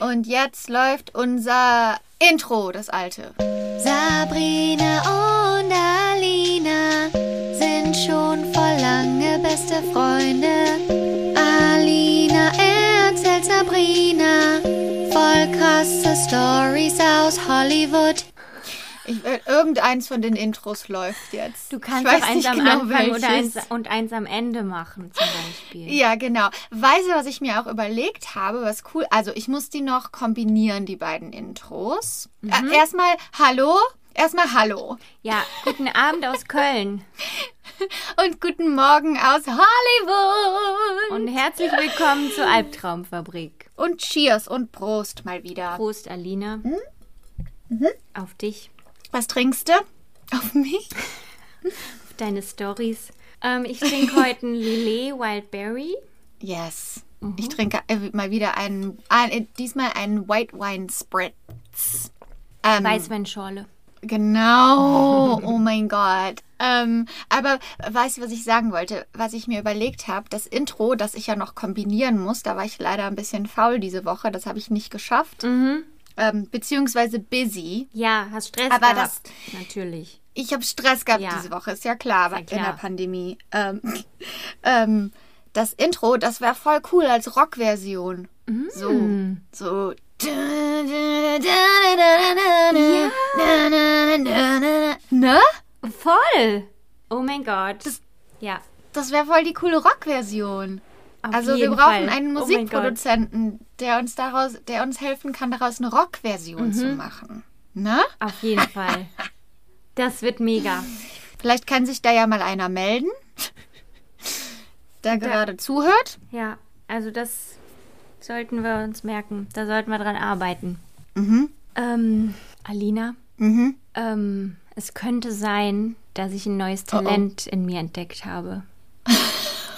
Und jetzt läuft unser Intro, das alte. Sabrina und Alina sind schon vor lange beste Freunde. Alina erzählt Sabrina voll krasse Stories aus Hollywood. Ich, äh, irgendeins von den Intros läuft jetzt. Du kannst auch eins am genau, Anfang oder welches. eins, und eins am Ende machen, zum Beispiel. Ja, genau. Weißt du, was ich mir auch überlegt habe, was cool, also ich muss die noch kombinieren, die beiden Intros. Mhm. Äh, erstmal Hallo, erstmal Hallo Ja, guten Abend aus Köln und guten Morgen aus Hollywood und herzlich willkommen zur Albtraumfabrik. und Cheers und Prost mal wieder. Prost, Alina. Mhm. Auf dich, Was trinkst du? Auf mich? auf deine Stories. Ähm, ich trinke heute ein Lillet Wildberry. Yes. Mhm. Ich trinke äh, mal wieder einen, ein, diesmal einen White Wine Spritz. Ähm, Weißweinschorle. Genau, oh mein Gott. Ähm, aber weißt du, was ich sagen wollte? Was ich mir überlegt habe, das Intro, das ich ja noch kombinieren muss, da war ich leider ein bisschen faul diese Woche, das habe ich nicht geschafft. Mhm. Ähm, beziehungsweise busy. Ja, hast Stress Aber gehabt. Natürlich. Ich habe Stress gehabt Ja. diese Woche, ist ja klar, Ist ja in klar. der Pandemie. Ähm, ähm, das Intro, das wäre voll cool als Rockversion. Mm. So, so. Ne? Voll! Oh mein Gott. ja, Das wäre voll die coole Rockversion. Auf Also wir brauchen Fall. einen Oh. Musikproduzenten, der uns daraus, der uns helfen kann, daraus eine Rockversion Mhm. zu machen. Ne? Auf jeden Fall. Das wird mega. Vielleicht kann sich da ja mal einer melden, der gerade zuhört. Ja, also das sollten wir uns merken. Da sollten wir dran arbeiten. Mhm. Ähm, Alina, Mhm. ähm, es könnte sein, dass ich ein neues Talent in mir entdeckt habe.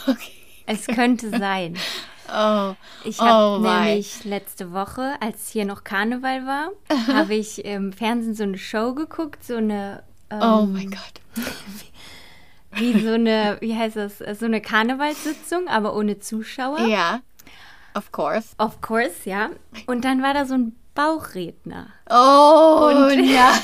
Okay. Es könnte sein. Oh. Ich Oh, habe wei. nämlich letzte Woche, als hier noch Karneval war, habe ich im Fernsehen so eine Show geguckt, so eine ähm, Oh mein Gott. wie so eine, wie heißt das, so eine Karnevalssitzung, aber ohne Zuschauer. Ja. Of course. Of course, ja. Und dann war da so ein Bauchredner. Oh, Und- ja.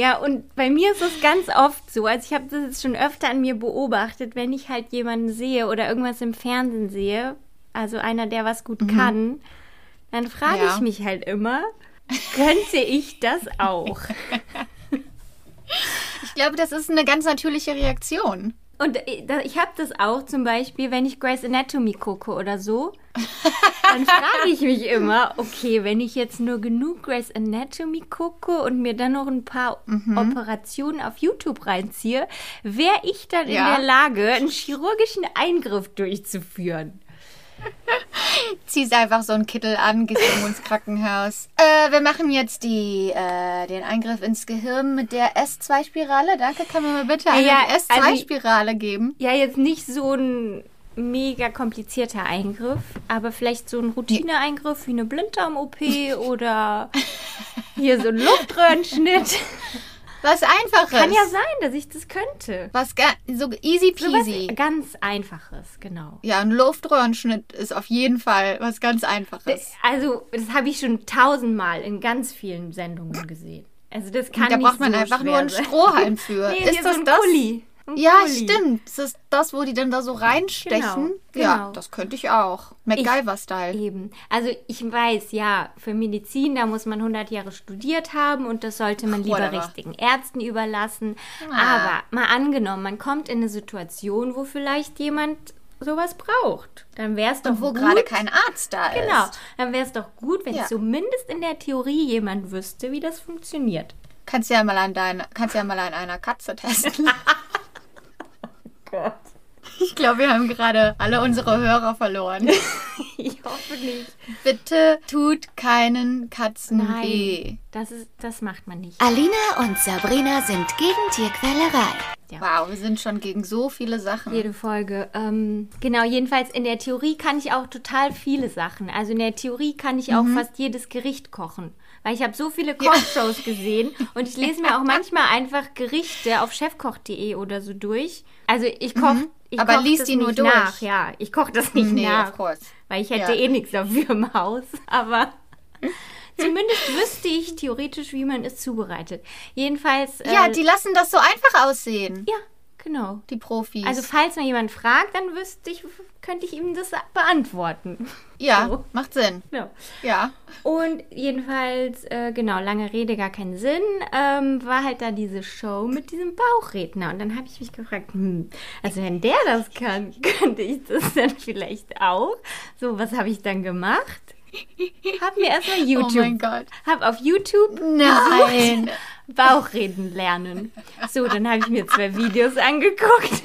Ja, und bei mir ist es ganz oft so, also ich habe das jetzt schon öfter an mir beobachtet, wenn ich halt jemanden sehe oder irgendwas im Fernsehen sehe, also einer, der was gut kann, dann frage Mhm. Ja. ich mich halt immer, könnte ich das auch? Ich glaube, das ist eine ganz natürliche Reaktion. Und äh, ich habe das auch zum Beispiel, wenn ich Grey's Anatomy gucke oder so, dann frage ich mich immer, okay, wenn ich jetzt nur genug Grey's Anatomy gucke und mir dann noch ein paar Mhm. Operationen auf YouTube reinziehe, wäre ich dann Ja. in der Lage, einen chirurgischen Eingriff durchzuführen. Ziehst einfach so einen Kittel an, gehst irgendwo ins Krankenhaus. Äh, wir machen jetzt die, äh, den Eingriff ins Gehirn mit der S2-Spirale. Danke, kann mir mal bitte eine Ja, also- S2-Spirale geben? Ja, jetzt nicht so ein mega komplizierter Eingriff, aber vielleicht so ein Routineeingriff wie eine Blinddarm-OP oder hier so ein Luftröhrenschnitt. Was Einfaches. Kann ja sein, dass ich das könnte. Was so easy So was peasy. ganz Einfaches, genau. Ja, ein Luftröhrenschnitt ist auf jeden Fall was ganz Einfaches. Also, das habe ich schon tausendmal in ganz vielen Sendungen gesehen. Also, das kann da nicht braucht man so einfach nur einen. Strohhalm für. Nee, ist das so ein das? Kuli. Ja, Kuli. stimmt. Ist das das, wo die dann da so reinstechen? Genau, Ja, genau. das könnte ich auch. MacGyver-Style. Eben. Also ich weiß, ja, für Medizin, da muss man 100 Jahre studiert haben und das sollte man lieber Whatever. richtigen Ärzten überlassen. Ah. Aber mal angenommen, man kommt in eine Situation, wo vielleicht jemand sowas braucht. Dann wäre es doch Und wo gut, gerade kein Arzt da ist. Genau, dann wäre es doch gut, wenn Ja. zumindest in der Theorie jemand wüsste, wie das funktioniert. Kannst ja mal an deiner, kannst ja mal an einer Katze testen. Gott. Ich glaube, wir haben gerade alle unsere Hörer verloren. Ich hoffe nicht. Bitte tut keinen Katzen Nein, weh. das, ist, das macht man nicht. Alina und Sabrina sind gegen Tierquälerei. Wow, wir sind schon gegen so viele Sachen. Jede Folge. Ähm, genau, jedenfalls in der Theorie kann ich auch total viele Sachen. Also in der Theorie kann ich auch fast jedes Gericht kochen. Weil ich habe so viele Kochshows gesehen und ich lese mir auch manchmal einfach Gerichte auf chefkoch.de oder so durch. Also ich koche Ich Aber koch lies das die nur durch. nach, ja. Ich koche das nicht Nee, nach. Weil ich hätte Ja. eh nichts dafür im Haus. Aber zumindest wüsste ich theoretisch, wie man es zubereitet. Jedenfalls. Äh, Ja, die lassen das so einfach aussehen, Ja, genau. die Profis. Also falls mal jemand fragt, dann wüsste ich, könnte ich ihm das beantworten. ja, so. macht Sinn. Ja. Ja. Und jedenfalls, äh, genau, lange Rede, gar keinen Sinn, ähm, war halt da diese Show mit diesem Bauchredner. Und dann habe ich mich gefragt, hm, also wenn der das kann, könnte ich das dann vielleicht auch. So, was habe ich dann gemacht? Hab mir erstmal YouTube. Oh mein Gott. Hab auf YouTube Nein. Bauchreden lernen. So, dann habe ich mir zwei Videos angeguckt.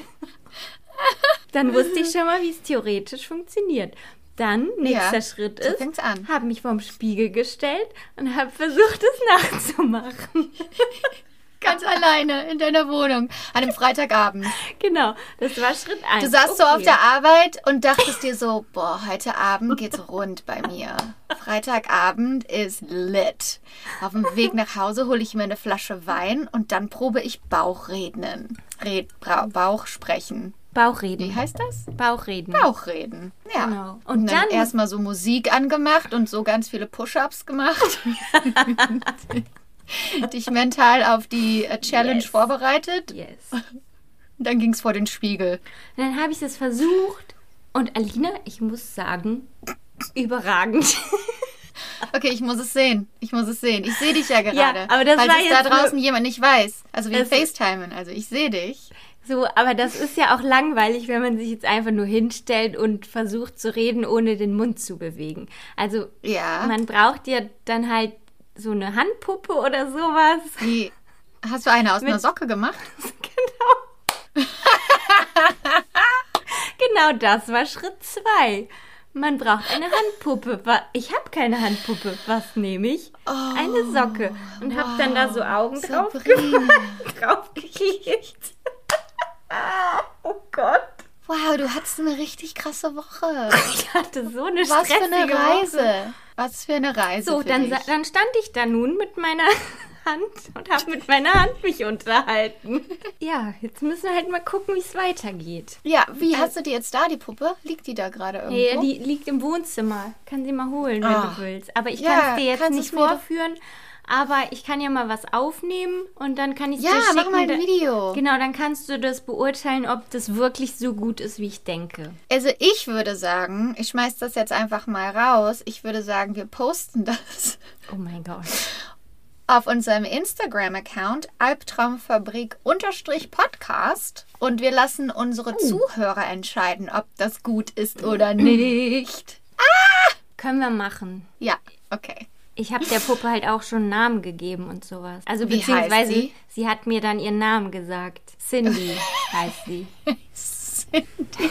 Dann wusste ich schon mal, wie es theoretisch funktioniert. Dann, nächster Ja, Schritt so ist, an. habe mich vorm Spiegel gestellt und habe versucht, es nachzumachen. Ganz alleine in deiner Wohnung an einem Freitagabend. genau, das war Schritt 1. Du saßt so auf der Arbeit und dachtest dir so, boah, heute Abend geht's rund bei mir. Freitagabend ist lit. Auf dem Weg nach Hause hole ich mir eine Flasche Wein und dann probe ich Bauchrednen. Red, Bra Bauch sprechen. Wie Bauchreden. heißt das? Bauchreden. Bauchreden. Ja. Genau. Und, Und dann, dann- erstmal so Musik angemacht und so ganz viele Push-ups gemacht. Dich mental auf die äh, Challenge Yes. vorbereitet. Yes. Dann ging's vor den Spiegel. Und dann habe ich es versucht und Alina, ich muss sagen, überragend. Okay, ich muss es sehen. Ich muss es sehen. Ich sehe dich ja gerade. aber das Falls war es da draußen jemand nicht weiß. Also wir FaceTimen. Also ich sehe dich. So, aber das ist ja auch langweilig, wenn man sich jetzt einfach nur hinstellt und versucht zu reden, ohne den Mund zu bewegen. Also Ja. man braucht ja dann halt so eine Handpuppe oder sowas. Wie, hast du eine aus einer Mit- Socke gemacht? Genau. genau das war Schritt zwei. Man braucht eine Handpuppe. Ich habe keine Handpuppe. Was nehme ich? eine Socke. Und habe dann da so Augen drauf, draufgeklebt. oh Gott. Wow, du hattest eine richtig krasse Woche. Ich hatte so eine Was für eine stressige Woche. Reise. Was für eine Reise. So, dann, dann stand ich da nun mit meiner Hand und habe mit meiner Hand mich unterhalten. Ja, jetzt müssen wir halt mal gucken, wie es weitergeht. Ja, wie hast du die jetzt da, die Puppe? Liegt die da gerade irgendwo? Hey, die liegt im Wohnzimmer. Kann sie mal holen, wenn Ah. du willst. Aber ich Ja, kann es dir jetzt nicht mir doch- vorführen. Aber ich kann ja mal was aufnehmen und dann kann ich Ja, dir schicken. mach mal ein Video. Genau, dann kannst du das beurteilen, ob das wirklich so gut ist, wie ich denke. Also ich würde sagen, ich schmeiß das jetzt einfach mal raus. Ich würde sagen, wir posten das Oh mein Gott. auf unserem Instagram-Account Albtraumfabrik-Podcast und wir lassen unsere Oh. Zuhörer entscheiden, ob das gut ist oder nicht. Können wir machen. Ja, okay. Ich habe der Puppe halt auch schon einen Namen gegeben und sowas. Also Wie beziehungsweise sie? sie hat mir dann ihren Namen gesagt. Cindy heißt sie. Cindy,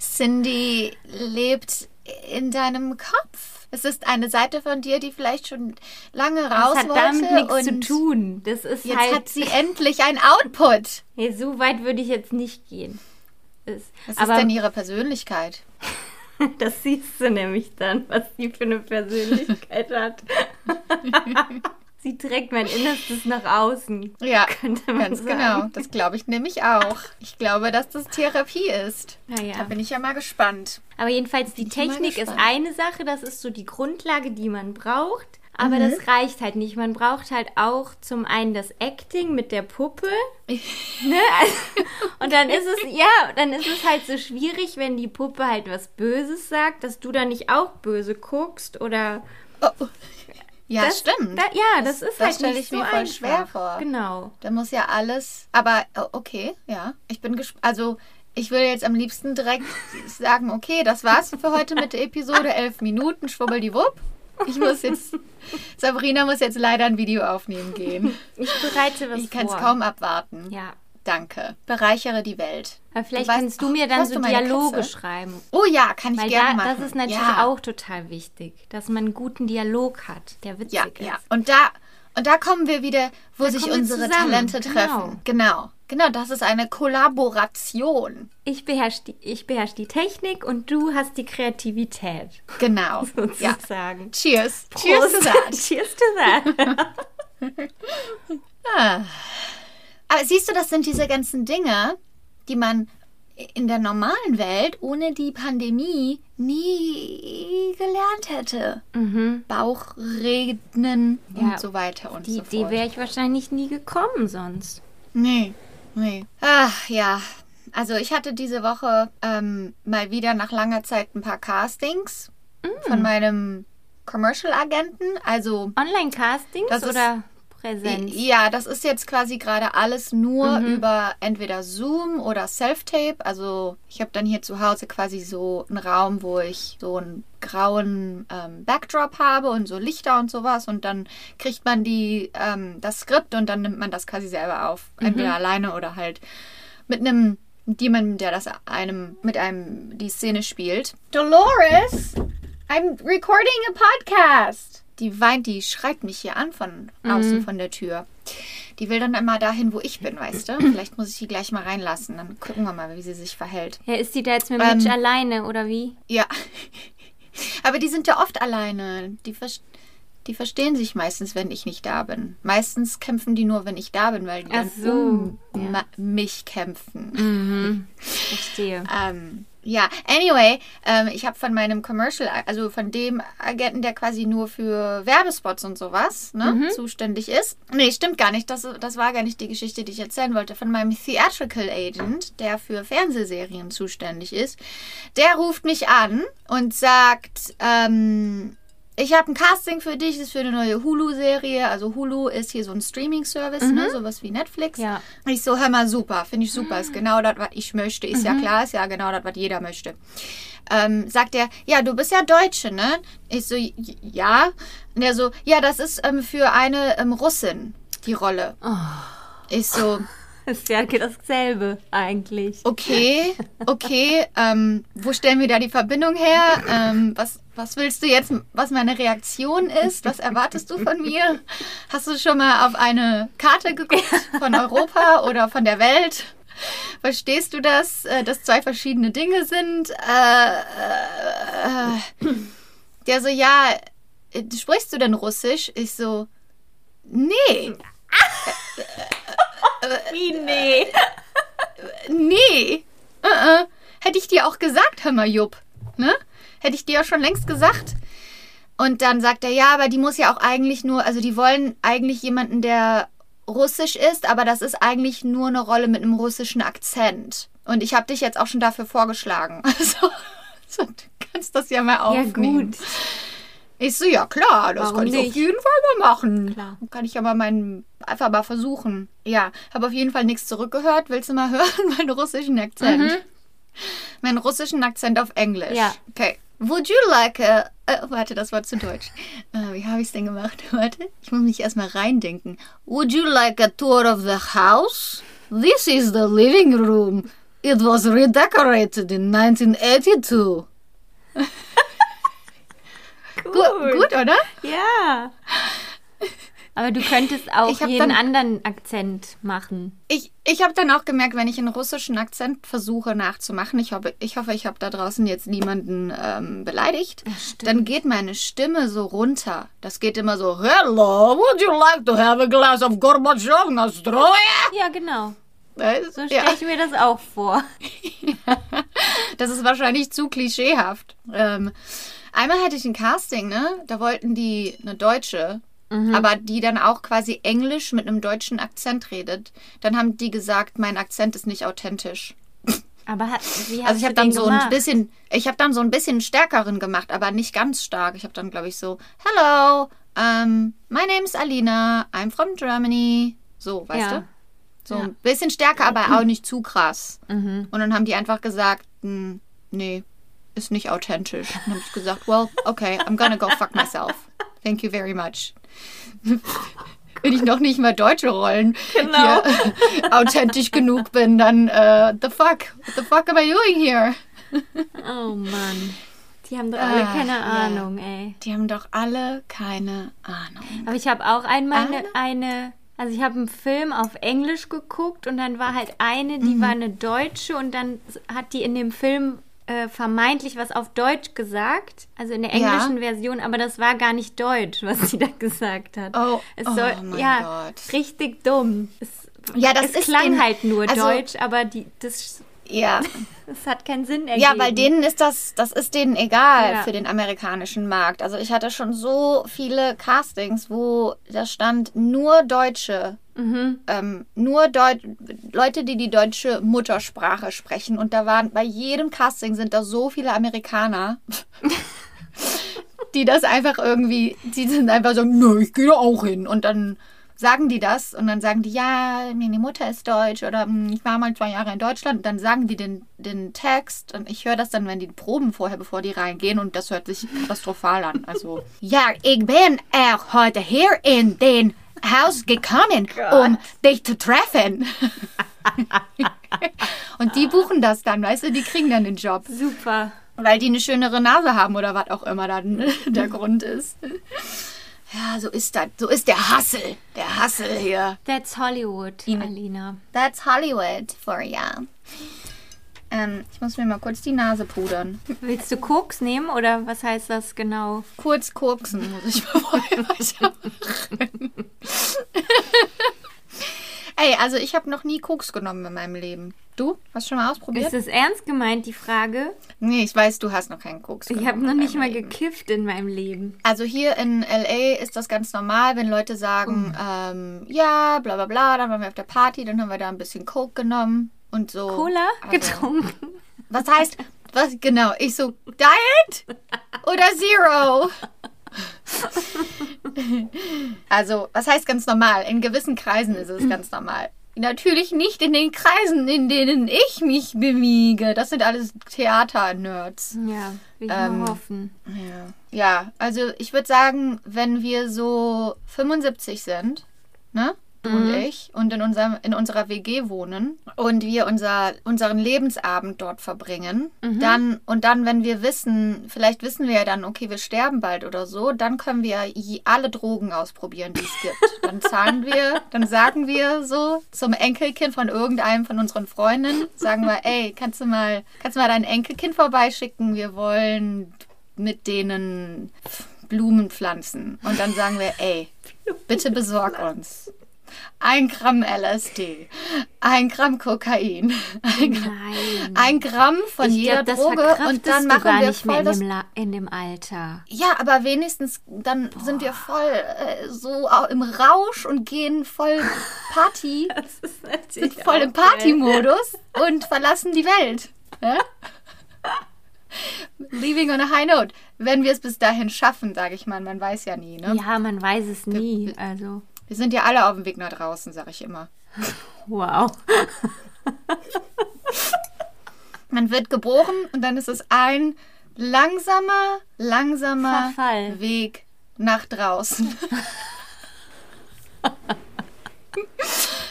Cindy lebt in deinem Kopf. Es ist eine Seite von dir, die vielleicht schon lange raus Das hat wollte damit nichts zu tun. Das ist jetzt halt. hat sie endlich ein Output. nee, so weit würde ich jetzt nicht gehen. Das, Was aber ist denn ihre Persönlichkeit? das siehst du nämlich dann, was sie für eine Persönlichkeit hat. sie trägt mein Innerstes nach außen. Ja, Könnte man ganz sagen. genau. Das glaube ich nämlich auch. Ich glaube, dass das Therapie ist. Naja. Da bin ich ja mal gespannt. Aber jedenfalls, die Technik ist eine Sache, das ist so die Grundlage, die man braucht. Aber Mhm. das reicht halt nicht. Man braucht halt auch zum einen das Acting mit der Puppe. ne? Also, und dann ist es, ja, dann ist es halt so schwierig, wenn die Puppe halt was Böses sagt, dass du da nicht auch böse guckst oder. Oh. oh. Ja, das, stimmt. Da, ja, das, ist das halt stell nicht ich so mir voll einfach. schwer vor. Genau. Da muss ja alles. Aber oh, okay, ja. Ich bin gespannt. Also, ich will jetzt am liebsten direkt sagen, okay, das war's für heute mit der Episode. Elf Minuten, schwubbeldiwupp. Ich muss jetzt. Sabrina muss jetzt leider ein Video aufnehmen gehen. Ich bereite was Ich kann es kaum abwarten. Ja. Danke. Bereichere die Welt. Aber vielleicht Du weißt- kannst du mir dann so Dialoge Katze? schreiben. Oh ja, kann ich Weil gerne da, machen. das ist natürlich ja. auch total wichtig, dass man einen guten Dialog hat, der witzig Ja, ist. ja. Und da, und da kommen wir wieder, wo sich kommen wir unsere. Talente Genau. treffen. Genau. Genau, das ist eine Kollaboration. Ich beherrsche die, ich beherrsch die Technik und du hast die Kreativität, Genau. ja. sozusagen. Cheers. Cheers to that. Cheers to that. Ah. Aber siehst du, das sind diese ganzen Dinge, die man in der normalen Welt ohne die Pandemie nie gelernt hätte. Bauchrednen Ja, und so weiter und Die so Idee fort. wäre ich wahrscheinlich nie gekommen sonst. Nee, nee. Ach ja. Also ich hatte diese Woche ähm, mal wieder nach langer Zeit ein paar Castings von meinem Commercial-Agenten. Also Online-Castings oder Präsenz? ja, das ist jetzt quasi gerade alles nur über entweder Zoom oder Self-Tape. Also ich habe dann hier zu Hause quasi so einen Raum, wo ich so einen grauen ähm, Backdrop habe und so Lichter und sowas. Und dann kriegt man die ähm, das Skript und dann nimmt man das quasi selber auf. Entweder alleine oder halt mit einem jemandem, der das einem mit einem die Szene spielt. Dolores, I'm recording a podcast. Die weint, die schreit mich hier an von außen von der Tür. Die will dann immer dahin, wo ich bin, weißt du? Vielleicht muss ich die gleich mal reinlassen. Dann gucken wir mal, wie sie sich verhält. Ja, ist die da jetzt mit Ähm, Mitch alleine oder wie? Ja. Aber die sind ja oft alleine. Die, ver die verstehen sich meistens, wenn ich nicht da bin. Meistens kämpfen die nur, wenn ich da bin, weil die Ach dann so, um ja. mich kämpfen. Verstehe. Ähm, ja, anyway, ähm, ich habe von meinem Commercial, also von dem Agenten, der quasi nur für Werbespots und sowas ne, zuständig ist. Nee, stimmt gar nicht. Das, das war gar nicht die Geschichte, die ich erzählen wollte. Von meinem Theatrical Agent, der für Fernsehserien zuständig ist. Der ruft mich an und sagt, ähm, ich habe ein Casting für dich, das ist für eine neue Hulu-Serie. Also Hulu ist hier so ein Streaming-Service, ne? sowas wie Netflix. Ja. Ich so, hör mal, super, finde ich super, ist genau das, was ich möchte. Ist ja klar, ist ja genau das, was jeder möchte. Ähm, sagt er, ja, du bist ja Deutsche, ne? Ich so, "J- ja. Und er so, ja, das ist ähm, für eine ähm, Russin, die Rolle. Ich so, Ist ja dasselbe eigentlich. okay, okay, ähm, wo stellen wir da die Verbindung her? Ähm, was, was willst du jetzt, was meine Reaktion ist? Was erwartest du von mir? Hast du schon mal auf eine Karte geguckt von Europa oder von der Welt? Verstehst du das, äh, dass zwei verschiedene Dinge sind? Äh, äh, äh. Der so, ja, äh, sprichst du denn Russisch? Ich so, nee. Wie nee. Nee. Äh, äh. Hätte ich dir auch gesagt, hör mal, Jupp. Ne? Hätte ich dir ja schon längst gesagt. Und dann sagt er, ja, aber die muss ja auch eigentlich nur, also die wollen eigentlich jemanden, der russisch ist, aber das ist eigentlich nur eine Rolle mit einem russischen Akzent. Und ich habe dich jetzt auch schon dafür vorgeschlagen. Also, so, du kannst das ja mal Ja, aufnehmen. gut. Ich so, ja klar, das Warum kann ich auf nicht? jeden Fall mal machen. Klar. Kann ich ja mal meinen, einfach mal versuchen. Ja, habe auf jeden Fall nichts zurückgehört. Willst du mal hören, meinen russischen Akzent? Meinen russischen Akzent auf Englisch. Mhm. Ja. Okay. Would you like a... Äh, warte, das war zu deutsch. Äh, wie habe ich es denn gemacht? Warte, ich muss mich erstmal reindenken. Would you like a tour of the house? This is the living room. It was redecorated in 1982. Gut, gut oder? Ja. Aber du könntest auch jeden dann- anderen Akzent machen. Ich, ich habe dann auch gemerkt, wenn ich einen russischen Akzent versuche nachzumachen, ich hoffe, ich, hoffe, ich habe da draußen jetzt niemanden ähm, beleidigt, dann geht meine Stimme so runter. Das geht immer so, Hello, would you like to have a glass of Gorbachev Nastroya? Ja, genau. Das, So ja, stelle ich mir das auch vor. das ist wahrscheinlich zu klischeehaft. Ähm, einmal hatte ich ein Casting, ne? Da wollten die eine Deutsche, aber die dann auch quasi Englisch mit einem deutschen Akzent redet. Dann haben die gesagt, mein Akzent ist nicht authentisch. Aber hat, wie hast Also ich habe dann so ein gemacht? bisschen, ich habe dann so ein bisschen stärkeren gemacht, aber nicht ganz stark. Ich habe dann glaube ich so, hello, um, my name is Alina, I'm from Germany. So, weißt Ja. du? So Ja. ein bisschen stärker, aber auch nicht zu krass. Und dann haben die einfach gesagt, hm, nee, ist nicht authentisch. Und dann habe ich gesagt, well, okay, I'm gonna go fuck myself. Thank you very much. Wenn ich noch nicht mal deutsche Rollen Genau. hier authentisch genug bin, dann äh, the fuck, what the fuck am I doing here? Oh Mann. Die haben doch alle Ah, keine ja. Ahnung, ey. Die haben doch alle keine Ahnung. Aber ich habe auch einmal eine, eine also ich habe einen Film auf Englisch geguckt und dann war halt eine, Mhm. die war eine Deutsche und dann hat die in dem Film äh, vermeintlich was auf Deutsch gesagt, also in der Ja. englischen Version, aber das war gar nicht Deutsch, was sie da gesagt hat. Oh, es oh soll, mein ja, Gott. richtig dumm. Es, Ja, das es ist klang den- halt nur also- Deutsch, aber die, das Ja. Das hat keinen Sinn ergeben. Ja, weil denen ist das, das ist denen egal Ja. für den amerikanischen Markt. Also ich hatte schon so viele Castings, wo da stand nur Deutsche. Mhm. Ähm, nur Deut Leute, die die deutsche Muttersprache sprechen. Und da waren bei jedem Casting sind da so viele Amerikaner, die das einfach irgendwie, die sind einfach so, nö, ich gehe da auch hin. Und dann sagen die das und dann sagen die, ja, meine Mutter ist deutsch oder "Hm, ich war mal zwei Jahre in Deutschland. Und dann sagen die den, den Text und ich höre das dann, wenn die proben vorher, bevor die reingehen und das hört sich katastrophal an. Also, ja, ich bin auch heute hier in den Haus gekommen, um dich zu treffen. und die buchen das dann, weißt du, die kriegen dann den Job. Super. Weil die eine schönere Nase haben oder was auch immer dann der Grund ist. Ja, so ist das. So ist der Hassel. Der Hassel hier. That's Hollywood, Ine. Alina. That's Hollywood for ya. Ähm, ich muss mir mal kurz die Nase pudern. Willst du Koks nehmen oder was heißt das genau? Kurz koksen muss ich mal vorher weitermachen. Ey, also ich habe noch nie Koks genommen in meinem Leben. Du? Hast du schon mal ausprobiert? Ist es ernst gemeint, die Frage? nee, ich weiß, du hast noch keinen Koks Ich habe noch nicht mal Leben. gekifft in meinem Leben. Also hier in LA ist das ganz normal, wenn Leute sagen, ähm, ja, bla bla bla, dann waren wir auf der Party, dann haben wir da ein bisschen Coke genommen und so. Cola Also, getrunken. Was heißt, was genau? Ich so, Diet oder Zero? also, was heißt ganz normal? In gewissen Kreisen ist es ganz normal. Natürlich nicht in den Kreisen, in denen ich mich bewege. Das sind alles Theater-Nerds. Ja, will ich Ähm, mal hoffen. Ja. ja, also ich würde sagen, wenn wir so 75 sind, ne? Du und ich, und in, unserem, in unserer WG wohnen und wir unser, unseren Lebensabend dort verbringen, dann, und dann, wenn wir wissen, vielleicht wissen wir ja dann, okay, wir sterben bald oder so, dann können wir alle Drogen ausprobieren, die es gibt. Dann zahlen wir, dann sagen wir so zum Enkelkind von irgendeinem von unseren Freunden, sagen wir, ey, kannst du mal, kannst du mal dein Enkelkind vorbeischicken? Wir wollen mit denen Blumen pflanzen. Und dann sagen wir, ey, bitte besorg uns. Ein Gramm LSD, ein Gramm Kokain, ein, Gramm- ein Gramm von ich jeder glaube, das Droge und dann machen gar wir nicht mehr voll in das dem, La in dem Alter. ja, aber wenigstens dann sind wir voll äh, so im Rausch und gehen voll Party, sind voll im Partymodus und verlassen die Welt. Ja? Leaving on a high note. Wenn wir es bis dahin schaffen, sage ich mal, man weiß ja nie. Ne? Ja, man weiß es nie. Also, Wir sind ja alle auf dem Weg nach draußen, sage ich immer. wow. Man wird geboren und dann ist es ein langsamer, langsamer Verfall. Weg nach draußen.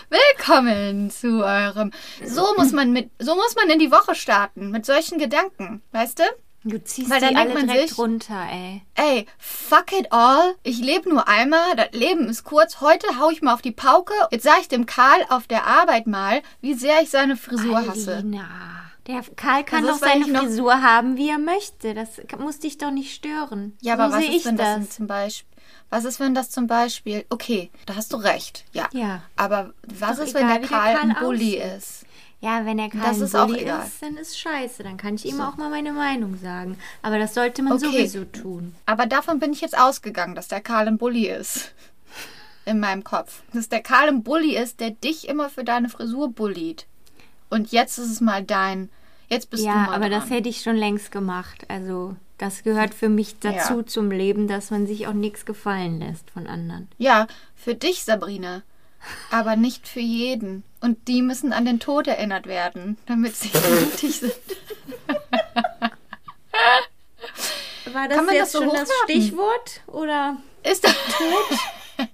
Willkommen zu eurem. So muss man mit, so muss man in die Woche starten mit solchen Gedanken, weißt du? Du ziehst Weil dann denkt man direkt sich- runter, ey. Ey, fuck it all. Ich lebe nur einmal. Das Leben ist kurz. Heute hau ich mal auf die Pauke. Jetzt sag ich dem Karl auf der Arbeit mal, wie sehr ich seine Frisur hasse. Alina. Der Karl kann doch seine Frisur haben, wie er möchte. Das muss dich doch nicht stören. Ja, aber so was sehe ist, ich wenn das, das. zum Beispiel. Was ist, wenn das zum Beispiel. Okay, da hast du recht. Ja. Ja. Aber was ist, wenn egal, der wie der Karl ein Karl Bully aussieht. ist? Ja, wenn er Karl Das ein ist ist, dann ist scheiße. Dann kann ich ihm auch mal meine Meinung sagen. Aber das sollte man Okay. sowieso tun. Aber davon bin ich jetzt ausgegangen, dass der Karl ein Bully ist. In meinem Kopf. Dass der Karl ein Bully ist, der dich immer für deine Frisur bullied. Und jetzt ist es mal dein. Jetzt bist du Ja, mal aber dran. das hätte ich schon längst gemacht. Also, das gehört für mich dazu Ja. zum Leben, dass man sich auch nichts gefallen lässt von anderen. Ja, für dich, Sabrina. Aber nicht für jeden. Und die müssen an den Tod erinnert werden, damit sie mutig sind. War das Kann man das jetzt so schon das hochladen? Stichwort? Oder? Ist das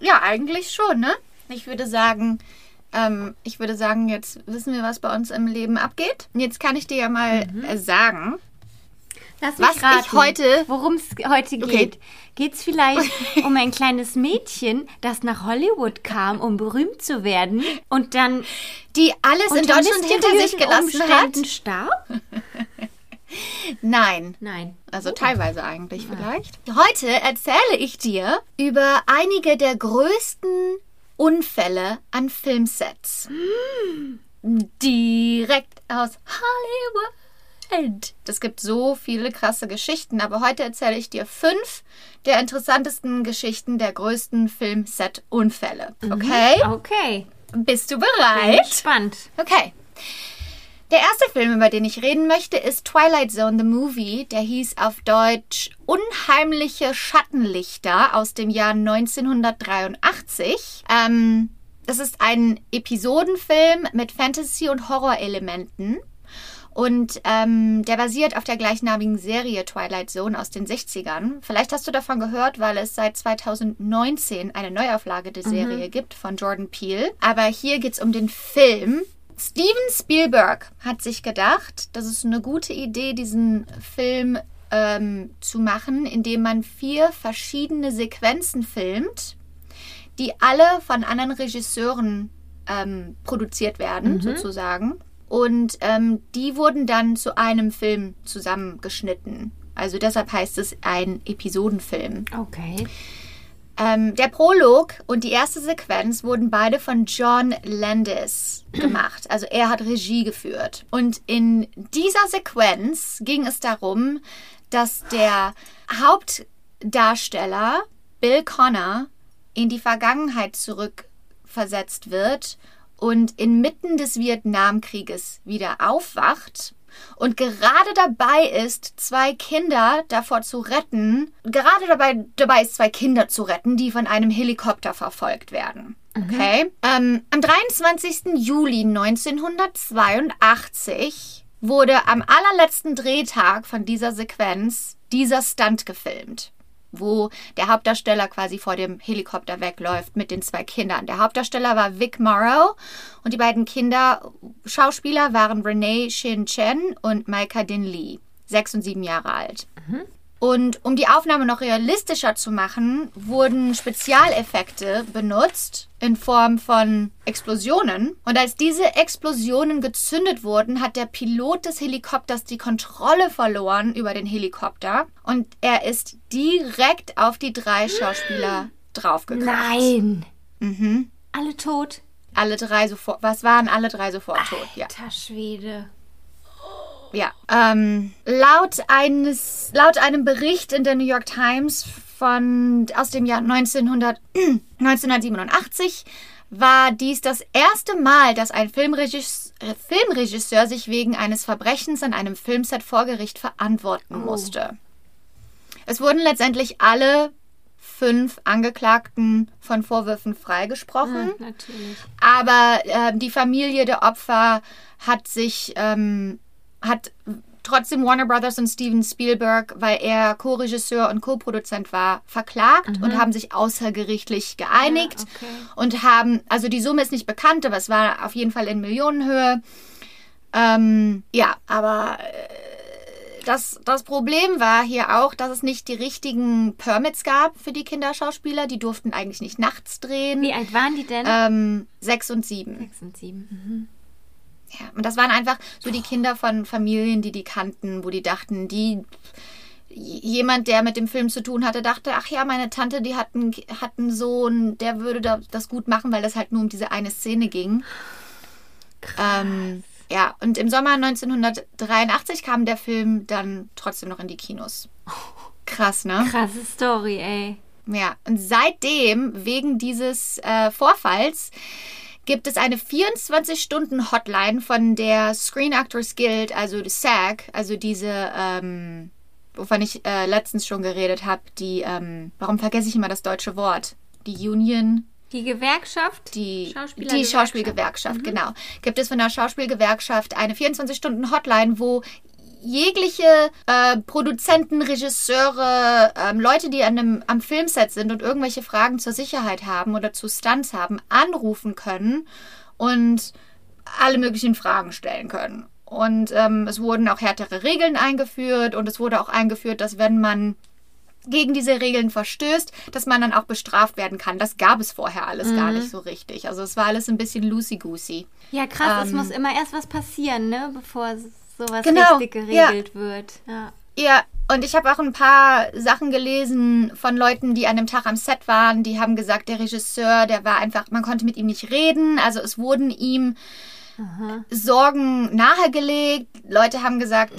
ja, eigentlich schon, ne? Ich würde sagen, ähm, ich würde sagen, jetzt wissen wir, was bei uns im Leben abgeht. Und jetzt kann ich dir ja mal äh, sagen, Lass mich Was ich raten, heute- worum es heute Okay. geht. Geht es vielleicht um ein kleines Mädchen, das nach Hollywood kam, um berühmt zu werden und dann die alles in Deutschland hinter sich gelassen Umständen hat. starb? Nein. Nein. Also teilweise eigentlich vielleicht. Heute erzähle ich dir über einige der größten Unfälle an Filmsets. Direkt aus Hollywood. Es gibt so viele krasse Geschichten, aber heute erzähle ich dir fünf der interessantesten Geschichten der größten Filmset-Unfälle. Okay? Okay. Bist du Bin bereit? gespannt. Okay. Der erste Film, über den ich reden möchte, ist Twilight Zone the Movie. Der hieß auf Deutsch Unheimliche Schattenlichter aus dem Jahr 1983. Ähm, das ist ein Episodenfilm mit Fantasy- und Horrorelementen. Und ähm, der basiert auf der gleichnamigen Serie Twilight Zone aus den 60ern. Vielleicht hast du davon gehört, weil es seit 2019 eine Neuauflage der Serie gibt von Jordan Peele. Aber hier geht es um den Film. Steven Spielberg hat sich gedacht, das ist eine gute Idee, diesen Film ähm, zu machen, indem man vier verschiedene Sequenzen filmt, die alle von anderen Regisseuren ähm, produziert werden, sozusagen. Und ähm, die wurden dann zu einem Film zusammengeschnitten. Also deshalb heißt es ein Episodenfilm. Okay. Ähm, der Prolog und die erste Sequenz wurden beide von John Landis gemacht. Also er hat Regie geführt. Und in dieser Sequenz ging es darum, dass der Hauptdarsteller Bill Connor in die Vergangenheit zurückversetzt wird und inmitten des Vietnamkrieges wieder aufwacht und gerade dabei ist, zwei Kinder davor zu retten, gerade dabei, dabei ist, zwei Kinder zu retten, die von einem Helikopter verfolgt werden. Okay? Ähm, am 23. Juli 1982 wurde am allerletzten Drehtag von dieser Sequenz dieser Stunt gefilmt wo der Hauptdarsteller quasi vor dem Helikopter wegläuft mit den zwei Kindern. Der Hauptdarsteller war Vic Morrow und die beiden Kinder Schauspieler waren Renee Shin Chen und Maika Din Lee, sechs und sieben Jahre alt. Und um die Aufnahme noch realistischer zu machen, wurden Spezialeffekte benutzt in Form von Explosionen. Und als diese Explosionen gezündet wurden, hat der Pilot des Helikopters die Kontrolle verloren über den Helikopter und er ist direkt auf die drei Schauspieler draufgekracht. Nein. Mhm. Alle tot. Alle drei sofort. Was waren alle drei sofort tot? Ja. Alter Schwede. Ja. Ähm, laut, eines, laut einem Bericht in der New York Times von, aus dem Jahr 1900, 1987 war dies das erste Mal, dass ein Filmregisseur, äh, Filmregisseur sich wegen eines Verbrechens an einem Filmset vor Gericht verantworten musste. Es wurden letztendlich alle fünf Angeklagten von Vorwürfen freigesprochen. Natürlich. Aber ähm, die Familie der Opfer hat sich, ähm, hat trotzdem Warner Brothers und Steven Spielberg, weil er Co-Regisseur und Co-Produzent war, verklagt und haben sich außergerichtlich geeinigt Ja, okay. und haben, also die Summe ist nicht bekannt, aber es war auf jeden Fall in Millionenhöhe. Ähm, ja, aber äh, das, das Problem war hier auch, dass es nicht die richtigen Permits gab für die Kinderschauspieler. Die durften eigentlich nicht nachts drehen. Wie alt waren die denn? Ähm, sechs und sieben. Sechs und sieben. Mhm. Ja, und das waren einfach so die Kinder von Familien, die die kannten, wo die dachten, die jemand, der mit dem Film zu tun hatte, dachte, ach ja, meine Tante, die hat einen, hat einen Sohn, der würde da, das gut machen, weil das halt nur um diese eine Szene ging. Ähm, ja, und im Sommer 1983 kam der Film dann trotzdem noch in die Kinos. Krass, ne? Krasse Story, ey. Ja, und seitdem, wegen dieses äh, Vorfalls, gibt es eine 24-Stunden-Hotline von der Screen Actors Guild, also SAG, also diese, ähm, wovon ich äh, letztens schon geredet habe, die, ähm, warum vergesse ich immer das deutsche Wort? Die Union, Die Gewerkschaft? die, die Schauspielgewerkschaft, genau. Gibt es von der Schauspielgewerkschaft eine 24-Stunden-Hotline, wo jegliche äh, Produzenten, Regisseure, ähm, Leute, die an einem, am Filmset sind und irgendwelche Fragen zur Sicherheit haben oder zu Stunts haben, anrufen können und alle möglichen Fragen stellen können. Und ähm, es wurden auch härtere Regeln eingeführt und es wurde auch eingeführt, dass wenn man gegen diese Regeln verstößt, dass man dann auch bestraft werden kann. Das gab es vorher alles gar nicht so richtig. Also es war alles ein bisschen loosey-goosey. Ja, krass, es Ähm, muss immer erst was passieren, ne? Bevor sowas Genau, richtig ja. geregelt wird. Ja. Ja, Und ich habe auch ein paar Sachen gelesen von Leuten, die an dem Tag am Set waren. Die haben gesagt, der Regisseur, der war einfach, man konnte mit ihm nicht reden. Also es wurden ihm Sorgen nahegelegt. Leute haben gesagt,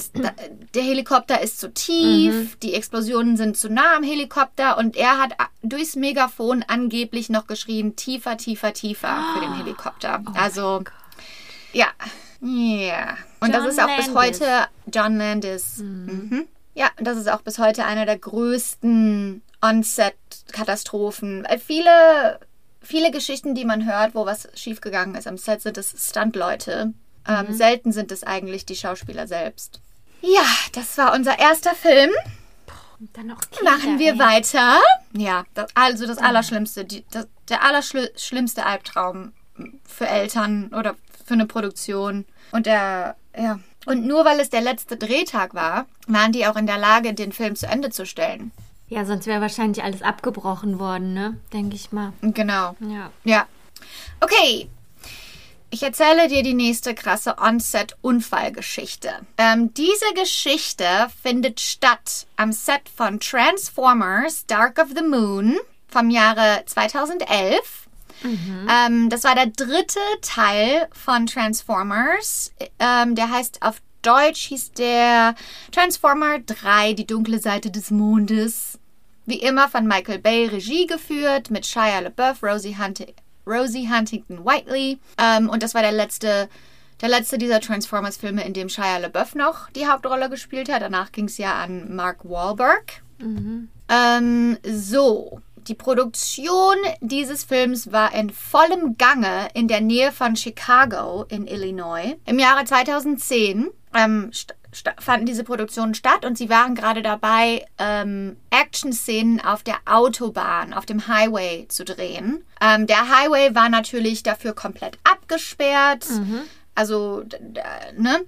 der Helikopter ist zu tief, die Explosionen sind zu nah am Helikopter und er hat durchs Megafon angeblich noch geschrien, tiefer, tiefer, tiefer für den Helikopter. also, ja. Ja. Und das John ist auch bis Landis. heute John Landis. Mhm. Ja, das ist auch bis heute einer der größten On-Set-Katastrophen. Weil Viele, viele Geschichten, die man hört, wo was schiefgegangen ist am Set, sind es Stuntleute. Ähm, selten sind es eigentlich die Schauspieler selbst. Ja, das war unser erster Film. Und dann noch Kinder, Machen wir ey. weiter. Ja, das, also das Allerschlimmste, die, das, der allerschlimmste Albtraum für Eltern oder für eine Produktion. Und der, ja. Und nur weil es der letzte Drehtag war, waren die auch in der Lage, den Film zu Ende zu stellen. Ja, sonst wäre wahrscheinlich alles abgebrochen worden, ne? Denke ich mal. Genau. Ja. Ja. Okay. Ich erzähle dir die nächste krasse On-Set-Unfallgeschichte. Ähm, diese Geschichte findet statt am Set von Transformers Dark of the Moon vom Jahre 2011. Ähm, das war der dritte Teil von Transformers. Ähm, der heißt auf Deutsch hieß der Transformer 3, die dunkle Seite des Mondes. Wie immer von Michael Bay Regie geführt, mit Shia LaBeouf, Rosie, Hunti Rosie Huntington Whiteley. Ähm, und das war der letzte, der letzte dieser Transformers-Filme, in dem Shia LaBeouf noch die Hauptrolle gespielt hat. Danach ging es ja an Mark Wahlberg. Ähm, so. Die Produktion dieses Films war in vollem Gange in der Nähe von Chicago in Illinois. Im Jahre 2010 ähm, fanden diese Produktionen statt und sie waren gerade dabei, ähm, Action-Szenen auf der Autobahn, auf dem Highway zu drehen. Ähm, der Highway war natürlich dafür komplett abgesperrt. Also, d- d- ne?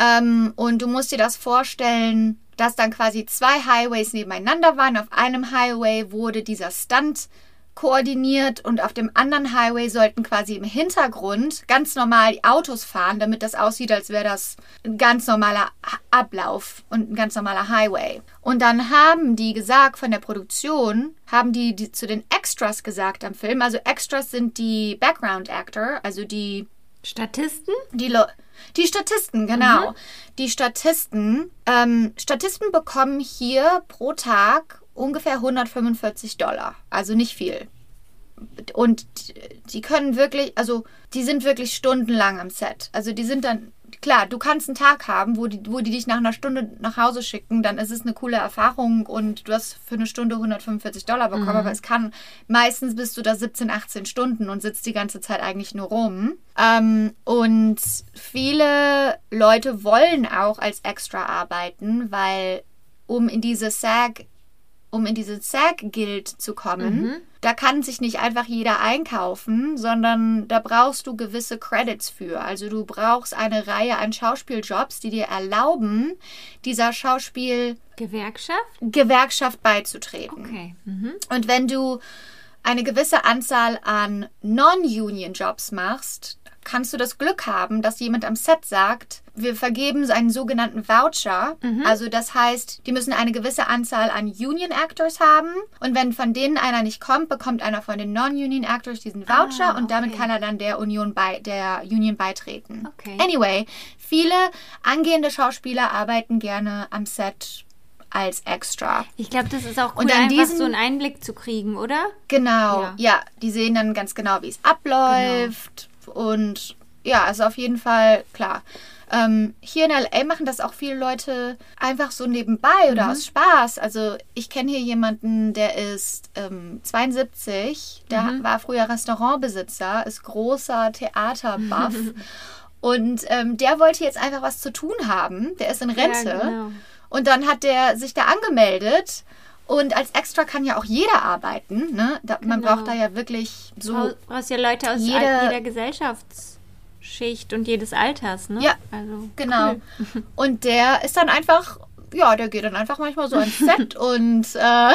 Ähm, und du musst dir das vorstellen, dass dann quasi zwei Highways nebeneinander waren. Auf einem Highway wurde dieser Stunt koordiniert und auf dem anderen Highway sollten quasi im Hintergrund ganz normal die Autos fahren, damit das aussieht, als wäre das ein ganz normaler Ablauf und ein ganz normaler Highway. Und dann haben die gesagt von der Produktion, haben die, die zu den Extras gesagt am Film. Also Extras sind die Background Actor, also die Statisten? die, Lo die Statisten, genau. Die Statisten, ähm, Statisten bekommen hier pro Tag ungefähr 145 Dollar. Also nicht viel. Und die können wirklich, also die sind wirklich stundenlang am Set. Also die sind dann, klar, du kannst einen Tag haben, wo die, wo die dich nach einer Stunde nach Hause schicken, dann ist es eine coole Erfahrung und du hast für eine Stunde 145 Dollar bekommen, aber es kann, meistens bist du da 17, 18 Stunden und sitzt die ganze Zeit eigentlich nur rum. Ähm, und viele Leute wollen auch als Extra arbeiten, weil um in diese SAG um in diese SAG-Guild zu kommen, da kann sich nicht einfach jeder einkaufen, sondern da brauchst du gewisse Credits für. Also du brauchst eine Reihe an Schauspieljobs, die dir erlauben, dieser Schauspielgewerkschaft Gewerkschaft? beizutreten. Okay. Mhm. Und wenn du eine gewisse Anzahl an Non-Union-Jobs machst, kannst du das Glück haben, dass jemand am Set sagt, wir vergeben so einen sogenannten Voucher. Also das heißt, die müssen eine gewisse Anzahl an Union Actors haben. Und wenn von denen einer nicht kommt, bekommt einer von den Non-Union Actors diesen Voucher Ah, und damit okay. kann er dann der Union bei der Union beitreten. Okay. Anyway, viele angehende Schauspieler arbeiten gerne am Set als Extra. Ich glaube, das ist auch cool, Und an einfach diesen- so einen Einblick zu kriegen, oder? Genau, Ja. ja. die sehen dann ganz genau, wie es abläuft. Und ja, also auf jeden Fall, klar. Ähm, hier in LA machen das auch viele Leute einfach so nebenbei oder aus Spaß. Also ich kenne hier jemanden, der ist ähm, 72, der war früher Restaurantbesitzer, ist großer Theaterbuff. Und ähm, der wollte jetzt einfach was zu tun haben. Der ist in Rente. Ja, genau. Und dann hat der sich da angemeldet. Und als Extra kann ja auch jeder arbeiten. Ne? Da, Man Genau. braucht da ja wirklich so. Du brauchst ja Leute aus jede- jeder Gesellschaftsschicht und jedes Alters, ne? Ja, also, Genau. Cool. Und der ist dann einfach, ja, der geht dann einfach manchmal so ans Set und äh,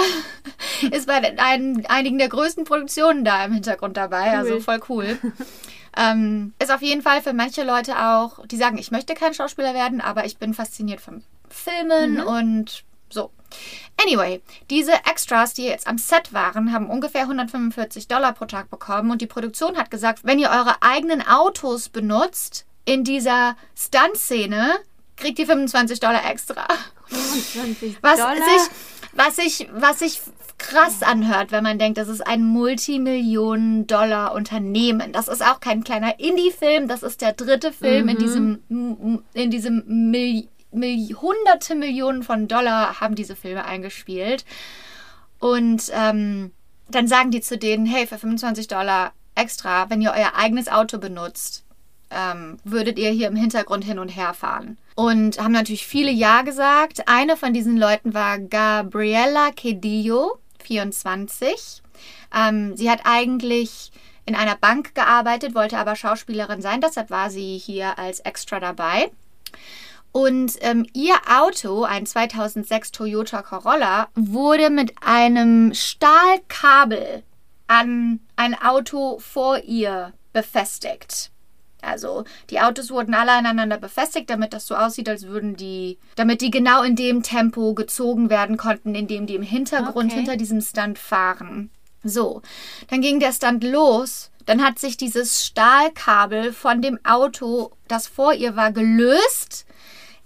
ist bei den, ein, einigen der größten Produktionen da im Hintergrund dabei. Also Cool. voll cool. ähm, ist auf jeden Fall für manche Leute auch, die sagen, ich möchte kein Schauspieler werden, aber ich bin fasziniert vom Filmen und So. Anyway, diese Extras, die jetzt am Set waren, haben ungefähr 145 Dollar pro Tag bekommen und die Produktion hat gesagt, wenn ihr eure eigenen Autos benutzt in dieser Stunt-Szene, kriegt ihr 25 Dollar extra. 25 Was Dollar. sich, was sich, was sich krass anhört, wenn man denkt, das ist ein Multimillionen-Dollar-Unternehmen. Das ist auch kein kleiner Indie-Film, das ist der dritte Film in diesem, in diesem Mil Mil hunderte Millionen von Dollar haben diese Filme eingespielt. Und ähm, dann sagen die zu denen, hey, für 25 Dollar extra, wenn ihr euer eigenes Auto benutzt, ähm, würdet ihr hier im Hintergrund hin und her fahren. Und haben natürlich viele Ja gesagt. Eine von diesen Leuten war Gabriela Cedillo, 24. Ähm, sie hat eigentlich in einer Bank gearbeitet, wollte aber Schauspielerin sein. Deshalb war sie hier als Extra dabei. Und ähm, ihr Auto, ein 2006 Toyota Corolla, wurde mit einem Stahlkabel an ein Auto vor ihr befestigt. Also die Autos wurden alle aneinander befestigt, damit das so aussieht, als würden die, damit die genau in dem Tempo gezogen werden konnten, in dem die im Hintergrund Okay. hinter diesem Stunt fahren. So, dann ging der Stunt los. Dann hat sich dieses Stahlkabel von dem Auto, das vor ihr war, gelöst,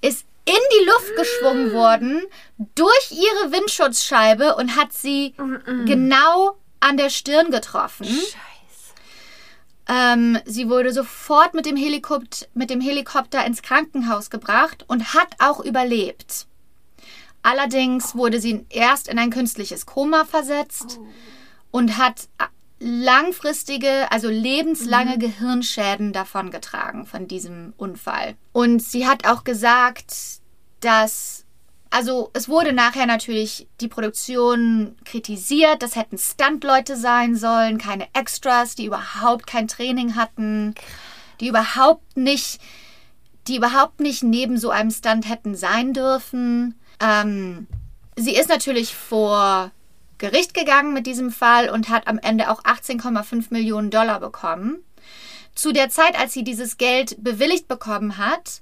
ist in die Luft geschwungen worden durch ihre Windschutzscheibe und hat sie genau an der Stirn getroffen. Scheiße. Ähm, sie wurde sofort mit dem, Helikopter, mit dem Helikopter ins Krankenhaus gebracht und hat auch überlebt. Allerdings wurde sie erst in ein künstliches Koma versetzt und hat langfristige, also lebenslange Gehirnschäden davongetragen von diesem Unfall. Und sie hat auch gesagt, dass, also es wurde nachher natürlich die Produktion kritisiert, das hätten Stuntleute sein sollen, keine Extras, die überhaupt kein Training hatten, die überhaupt nicht, die überhaupt nicht neben so einem Stunt hätten sein dürfen. Ähm, sie ist natürlich vor Gericht gegangen mit diesem Fall und hat am Ende auch 18,5 Millionen Dollar bekommen. Zu der Zeit, als sie dieses Geld bewilligt bekommen hat,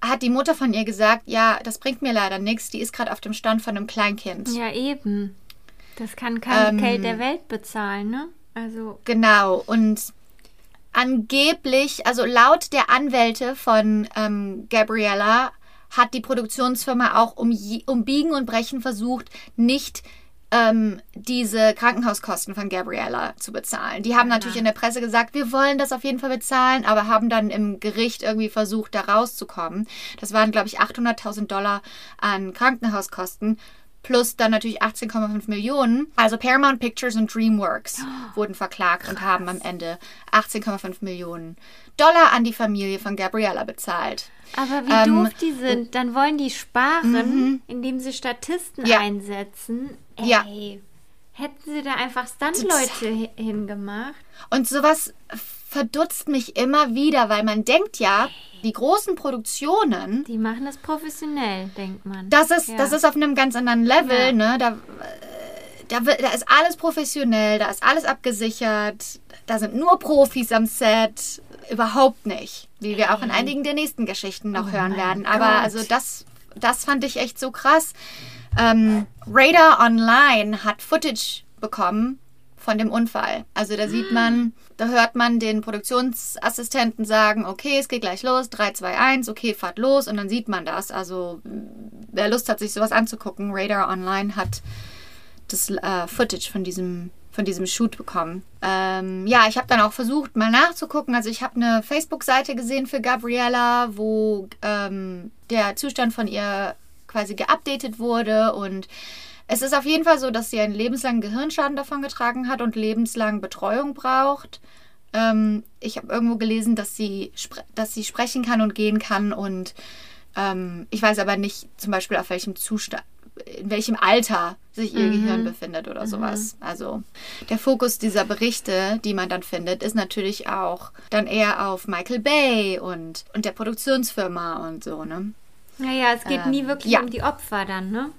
hat die Mutter von ihr gesagt, ja, das bringt mir leider nichts, die ist gerade auf dem Stand von einem Kleinkind. Ja, eben. Das kann kein Ähm, Geld der Welt bezahlen, ne? Also, Genau, und angeblich, also laut der Anwälte von ähm, Gabriella, hat die Produktionsfirma auch um, je, um Biegen und Brechen versucht, nicht ähm, diese Krankenhauskosten von Gabriella zu bezahlen. Die haben natürlich in der Presse gesagt, wir wollen das auf jeden Fall bezahlen, aber haben dann im Gericht irgendwie versucht, da rauszukommen. Das waren, glaube ich, 800.000 Dollar an Krankenhauskosten. Plus dann natürlich 18,5 Millionen. Also Paramount Pictures und DreamWorks wurden verklagt und haben am Ende 18,5 Millionen Dollar an die Familie von Gabriella bezahlt. aber wie Ähm, doof die sind. Dann wollen die sparen, indem sie Statisten Ja. einsetzen. Ey, Ja. hätten sie da einfach Stuntleute hi- hingemacht? Und sowas verdutzt mich immer wieder, weil man denkt ja, die großen Produktionen, Die machen das professionell, denkt man. das ist, Ja. das ist auf einem ganz anderen Level, Ja. ne? Da, äh, da, da ist alles professionell, da ist alles abgesichert, da sind nur Profis am Set. Überhaupt nicht. Wie wir auch in einigen der nächsten Geschichten noch hören mein werden. Aber Gott. also das, das fand ich echt so krass. Ähm, Radar Online hat Footage bekommen von dem Unfall. Also da sieht man, da hört man den Produktionsassistenten sagen, okay, es geht gleich los, 3, 2, 1, okay, fahrt los und dann sieht man das. Also wer Lust hat, sich sowas anzugucken, Radar Online hat das äh, Footage von diesem von diesem Shoot bekommen. Ähm, ja, ich habe dann auch versucht, mal nachzugucken. Also ich habe eine Facebook-Seite gesehen für Gabriella, wo ähm, der Zustand von ihr quasi geupdatet wurde und es ist auf jeden Fall so, dass sie einen lebenslangen Gehirnschaden davon getragen hat und lebenslang Betreuung braucht. Ähm, ich habe irgendwo gelesen, dass sie, dass sie sprechen kann und gehen kann und ähm, ich weiß aber nicht zum Beispiel auf welchem Zustand, in welchem Alter sich ihr Gehirn befindet oder sowas. Also der Fokus dieser Berichte, die man dann findet, ist natürlich auch dann eher auf Michael Bay und, und der Produktionsfirma und so, ne? Naja, es geht Ähm, nie wirklich ja. um die Opfer dann, ne?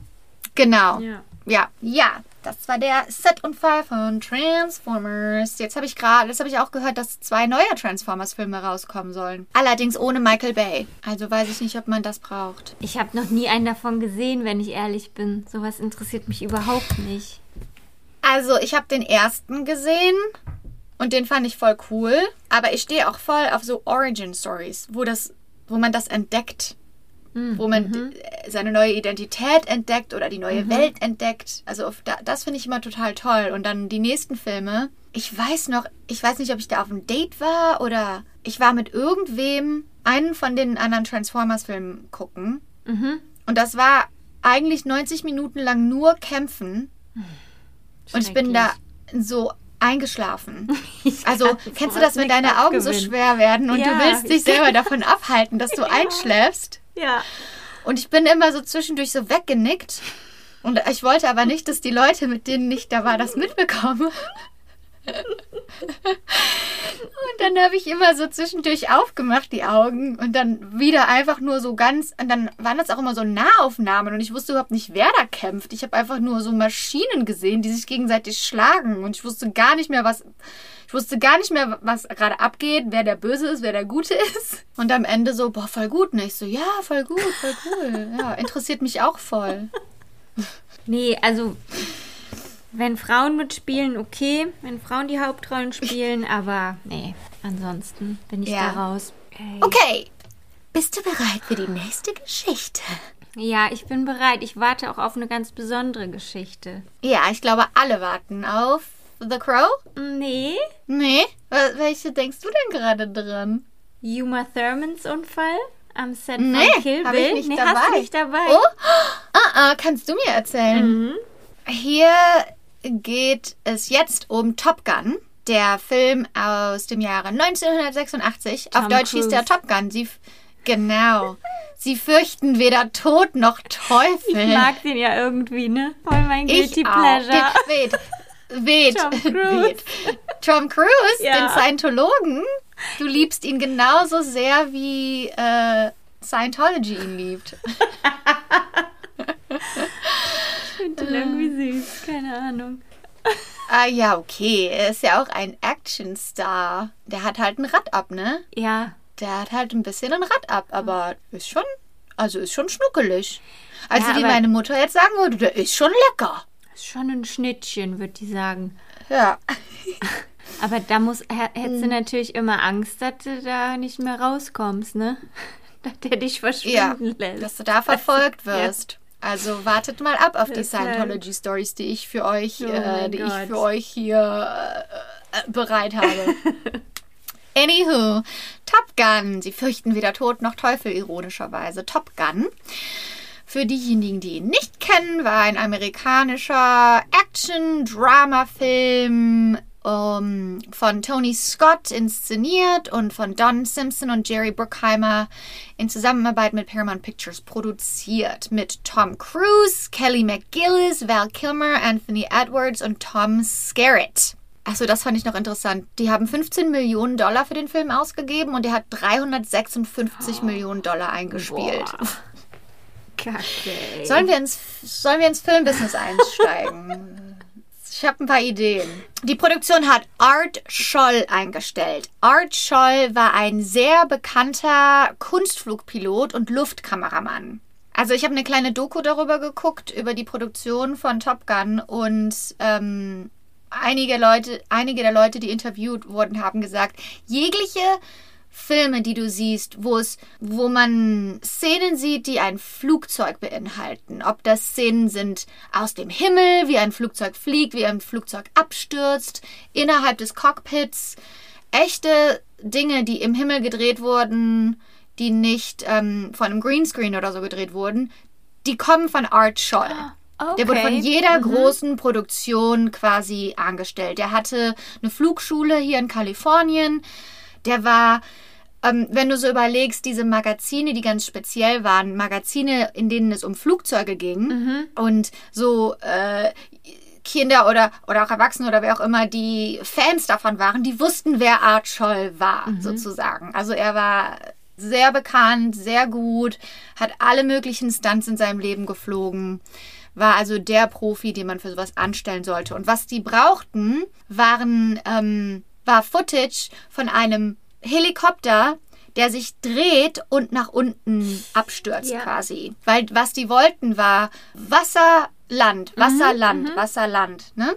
Genau. Ja. Ja, ja. Das war der Set und Fall von Transformers. Jetzt habe ich gerade, das habe ich auch gehört, dass zwei neue Transformers-Filme rauskommen sollen. Allerdings ohne Michael Bay. Also weiß ich nicht, ob man das braucht. Ich habe noch nie einen davon gesehen, wenn ich ehrlich bin. Sowas interessiert mich überhaupt nicht. Also ich habe den ersten gesehen und den fand ich voll cool. Aber ich stehe auch voll auf so Origin Stories, wo das, wo man das entdeckt. Wo man äh, seine neue Identität entdeckt oder die neue Welt entdeckt. Also da, das finde ich immer total toll. Und dann die nächsten Filme. Ich weiß noch, ich weiß nicht, ob ich da auf einem Date war oder ich war mit irgendwem einen von den anderen Transformers-Filmen gucken. Und das war eigentlich 90 Minuten lang nur Kämpfen. Und ich bin da so eingeschlafen. Also, kennst du das, wenn deine Augen so abgewinnen. schwer werden und Ja, du willst dich ich- selber davon abhalten, dass du einschläfst? Ja. Und ich bin immer so zwischendurch so weggenickt. Und ich wollte aber nicht, dass die Leute, mit denen ich da war, das mitbekommen. Und dann habe ich immer so zwischendurch aufgemacht, die Augen. Und dann wieder einfach nur so ganz. Und dann waren das auch immer so Nahaufnahmen. Und ich wusste überhaupt nicht, wer da kämpft. Ich habe einfach nur so Maschinen gesehen, die sich gegenseitig schlagen. Und ich wusste gar nicht mehr, was. Ich wusste gar nicht mehr, was gerade abgeht, wer der Böse ist, wer der Gute ist. Und am Ende so, boah, voll gut. Und ich so, ja, voll gut, voll cool. Ja, interessiert mich auch voll. Nee, also wenn Frauen mitspielen, okay. Wenn Frauen die Hauptrollen spielen, aber nee, ansonsten bin ich Ja. da raus. Ey. Okay. Bist du bereit für die nächste Geschichte? Ja, ich bin bereit. Ich warte auch auf eine ganz besondere Geschichte. Ja, ich glaube, alle warten auf The Crow. Nee, Nee. Wel- Welche denkst du denn gerade dran? Uma Thurmans Unfall am Set Nee, von Kill hab ich Bill. nicht nee, dabei. hast du nicht dabei. Oh, ah, ah, kannst du mir erzählen? Hier geht es jetzt um Top Gun. Der Film aus dem Jahre 1986. Auf Tom Deutsch hieß der Cruise. Top Gun. Sie, genau. Sie fürchten weder Tod noch Teufel. Ich mag den ja irgendwie, ne? Voll mein Guilty Ich auch. Pleasure. Den, weht, weht, Tom Cruise. weht. Tom Cruise, Ja. den Scientologen. Du liebst ihn genauso sehr wie äh, Scientology ihn liebt. Ich finde den irgendwie süß. Keine Ahnung. Ah ja, okay. Er ist ja auch ein Actionstar. Der hat halt ein Rad ab, ne? Ja, Der hat halt ein bisschen ein Rad ab, aber ist schon, also ist schon schnuckelig. Also Ja, wie meine Mutter jetzt sagen würde, der ist schon lecker. Schon ein Schnittchen, würde die sagen. Ja. Aber da muss, hättest du natürlich immer Angst, dass du da nicht mehr rauskommst, ne? Dass der dich Ja, verschwinden lässt. dass du da verfolgt Ja. wirst. Also wartet mal ab auf die Deshalb. Scientology-Stories, die ich für euch, Oh äh, die ich Gott. für euch hier äh, bereit habe. Anywho, Top Gun. Sie fürchten weder Tod noch Teufel, ironischerweise. Top Gun. Für diejenigen, die ihn nicht kennen, war ein amerikanischer Action-Drama-Film ähm, von Tony Scott inszeniert und von Don Simpson und Jerry Bruckheimer in Zusammenarbeit mit Paramount Pictures produziert. Mit Tom Cruise, Kelly McGillis, Val Kilmer, Anthony Edwards und Tom Skerritt. Achso, das fand ich noch interessant. Die haben 15 Millionen Dollar für den Film ausgegeben und er hat 356 Millionen Dollar eingespielt. Boah. Kacke. Sollen wir ins, sollen wir ins Filmbusiness einsteigen? Ich habe ein paar Ideen. Die Produktion hat Art Scholl eingestellt. Art Scholl war ein sehr bekannter Kunstflugpilot und Luftkameramann. Also ich habe eine kleine Doku darüber geguckt, über die Produktion von Top Gun und ähm, einige Leute, einige der Leute, die interviewt wurden, haben gesagt, jegliche Filme, die du siehst, wo es, wo man Szenen sieht, die ein Flugzeug beinhalten. Ob das Szenen sind aus dem Himmel, wie ein Flugzeug fliegt, wie ein Flugzeug abstürzt, innerhalb des Cockpits, echte Dinge, die im Himmel gedreht wurden, die nicht ähm, von einem Greenscreen oder so gedreht wurden, die kommen von Art Scholl. Der wurde von Okay. jeder großen Produktion quasi angestellt. Der hatte eine Flugschule hier in Kalifornien. Der war, ähm, wenn du so überlegst, diese Magazine, die ganz speziell waren, Magazine, in denen es um Flugzeuge ging und so äh, Kinder oder, oder auch Erwachsene oder wer auch immer, die Fans davon waren, die wussten, wer Art Scholl war, sozusagen. Also er war sehr bekannt, sehr gut, hat alle möglichen Stunts in seinem Leben geflogen, war also der Profi, den man für sowas anstellen sollte. Und was die brauchten, waren, ähm, war Footage von einem Helikopter, der sich dreht und nach unten abstürzt Ja. quasi. Weil was die wollten war Wasser, Land, Wasser, Land, Wasser, Land. Ne?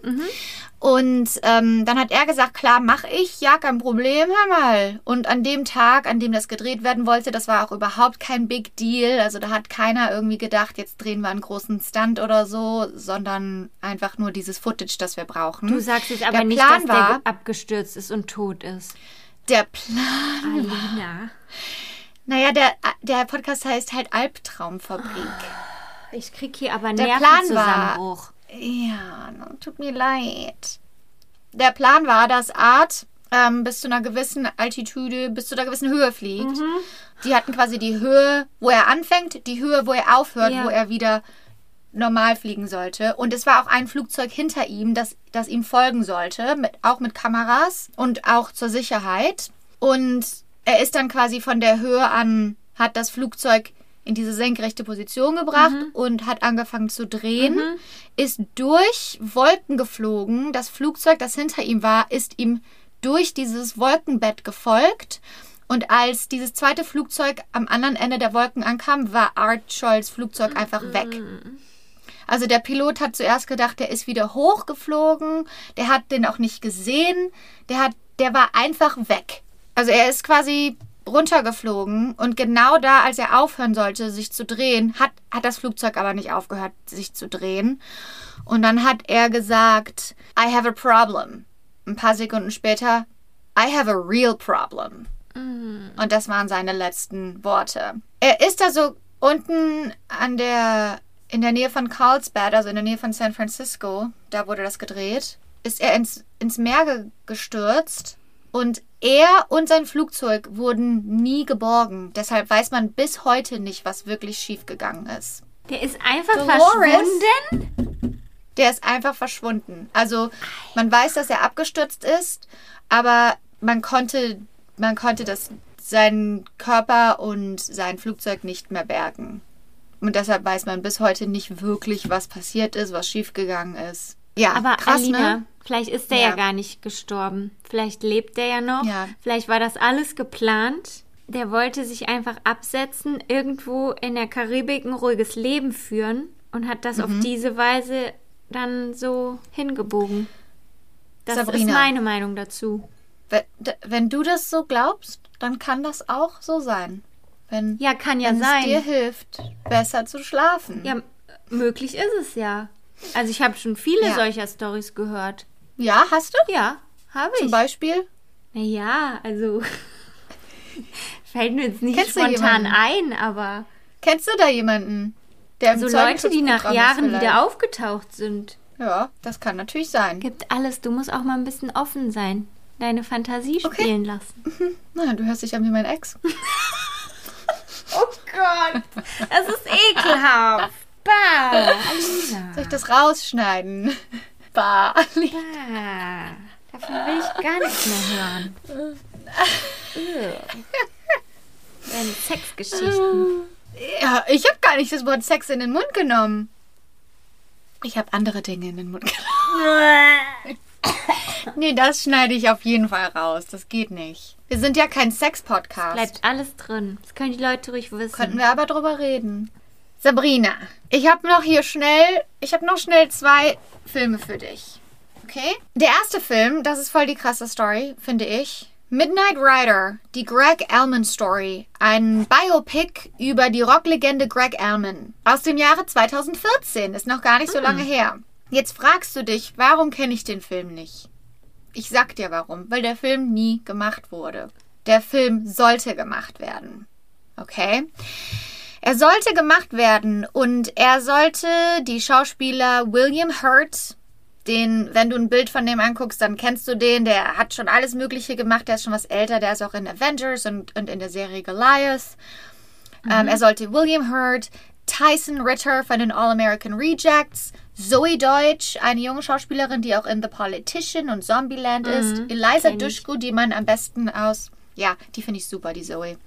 Und ähm, dann hat er gesagt, klar, mach ich, ja, kein Problem, hör mal. Und an dem Tag, an dem das gedreht werden wollte, das war auch überhaupt kein Big Deal. Also da hat keiner irgendwie gedacht, jetzt drehen wir einen großen Stunt oder so, sondern einfach nur dieses Footage, das wir brauchen. Du sagst jetzt aber Der nicht, Plan dass war, der abgestürzt ist und tot ist. der Plan, Alina. naja, der, der Podcast heißt halt Albtraumfabrik. Ich krieg hier aber Der Plan war- Nervenzusammenbruch. Ja, tut mir leid. Der Plan war, dass Art ähm, bis zu einer gewissen Altitude, bis zu einer gewissen Höhe fliegt. Mhm. Die hatten quasi die Höhe, wo er anfängt, die Höhe, wo er aufhört, Ja. wo er wieder normal fliegen sollte. Und es war auch ein Flugzeug hinter ihm, das, das ihm folgen sollte, mit, auch mit Kameras und auch zur Sicherheit. Und er ist dann quasi von der Höhe an, hat das Flugzeug in diese senkrechte Position gebracht und hat angefangen zu drehen, ist durch Wolken geflogen. Das Flugzeug, das hinter ihm war, ist ihm durch dieses Wolkenbett gefolgt. Und als dieses zweite Flugzeug am anderen Ende der Wolken ankam, war Art Scholls Flugzeug einfach weg. Also der Pilot hat zuerst gedacht, der ist wieder hochgeflogen. Der hat den auch nicht gesehen. Der hat, der war einfach weg. Also er ist quasi runtergeflogen und genau da, als er aufhören sollte, sich zu drehen, hat, hat das Flugzeug aber nicht aufgehört, sich zu drehen. Und dann hat er gesagt, I have a problem. Ein paar Sekunden später, I have a real problem. Und das waren seine letzten Worte. Er ist da so unten an der, in der Nähe von Carlsbad, also in der Nähe von San Francisco, da wurde das gedreht, ist er ins, ins Meer ge gestürzt und er und sein Flugzeug wurden nie geborgen. Deshalb weiß man bis heute nicht, was wirklich schiefgegangen ist. Der ist einfach Dolores? verschwunden. Der ist einfach verschwunden. Also man weiß, dass er abgestürzt ist, aber man konnte, man konnte das, seinen Körper und sein Flugzeug nicht mehr bergen. Und deshalb weiß man bis heute nicht wirklich, was passiert ist, was schiefgegangen ist. Ja, Aber krass, Alina, ne? Vielleicht ist der ja. Ja. gar nicht gestorben. Vielleicht lebt der ja noch. Ja. Vielleicht war das alles geplant. Der wollte sich einfach absetzen, irgendwo in der Karibik ein ruhiges Leben führen und hat das Mhm. auf diese Weise dann so hingebogen. Das ist Sabrina. meine Meinung dazu. Wenn, du das so glaubst, dann kann das auch so sein. Wenn, Ja, kann ja wenn sein. es dir hilft, besser zu schlafen. Ja, möglich ist es ja. Also ich habe schon viele Ja. solcher Stories gehört. Ja hast du? Ja, habe ich. Zum Beispiel? Naja, also fällt mir jetzt nicht Kennst spontan ein, aber Kennst du da jemanden? Der so Leute, die nach Jahren vielleicht? wieder aufgetaucht sind. Ja, das kann natürlich sein. Gibt alles. Du musst auch mal ein bisschen offen sein. Deine Fantasie Okay. spielen lassen. Na, du hörst dich an wie mein Ex. Oh Gott, das ist ekelhaft. Bah, Alina. Soll ich das rausschneiden? Bah. Bah. Davon will ich gar nichts mehr hören. Deine Sexgeschichten. Ja, ich habe gar nicht das Wort Sex in den Mund genommen. Ich habe andere Dinge in den Mund genommen. Nee, das schneide ich auf jeden Fall raus. Das geht nicht. Wir sind ja kein Sex-Podcast. Bleibt alles drin. Das können die Leute ruhig wissen. Könnten wir aber drüber reden. Sabrina, ich habe noch hier schnell, ich habe noch schnell zwei Filme für dich. Okay? Der erste Film, das ist voll die krasse Story, finde ich. Midnight Rider, die Greg Allman Story. Ein Biopic über die Rocklegende Greg Allman. Aus dem Jahre 2014, ist noch gar nicht so lange her. Jetzt fragst du dich, warum kenne ich den Film nicht? Ich sag dir warum, weil der Film nie gemacht wurde. Der Film sollte gemacht werden. Okay? Er sollte gemacht werden und er sollte die Schauspieler William Hurt, den, wenn du ein Bild von dem anguckst, dann kennst du den, der hat schon alles Mögliche gemacht, der ist schon was älter, der ist auch in Avengers und, und in der Serie Goliath. Ähm, er sollte William Hurt, Tyson Ritter von den All-American Rejects, Zoe Deutsch, eine junge Schauspielerin, die auch in The Politician und Zombieland ist, Eliza. Dushku, die man am besten aus ja, die finde ich super, die Zoe.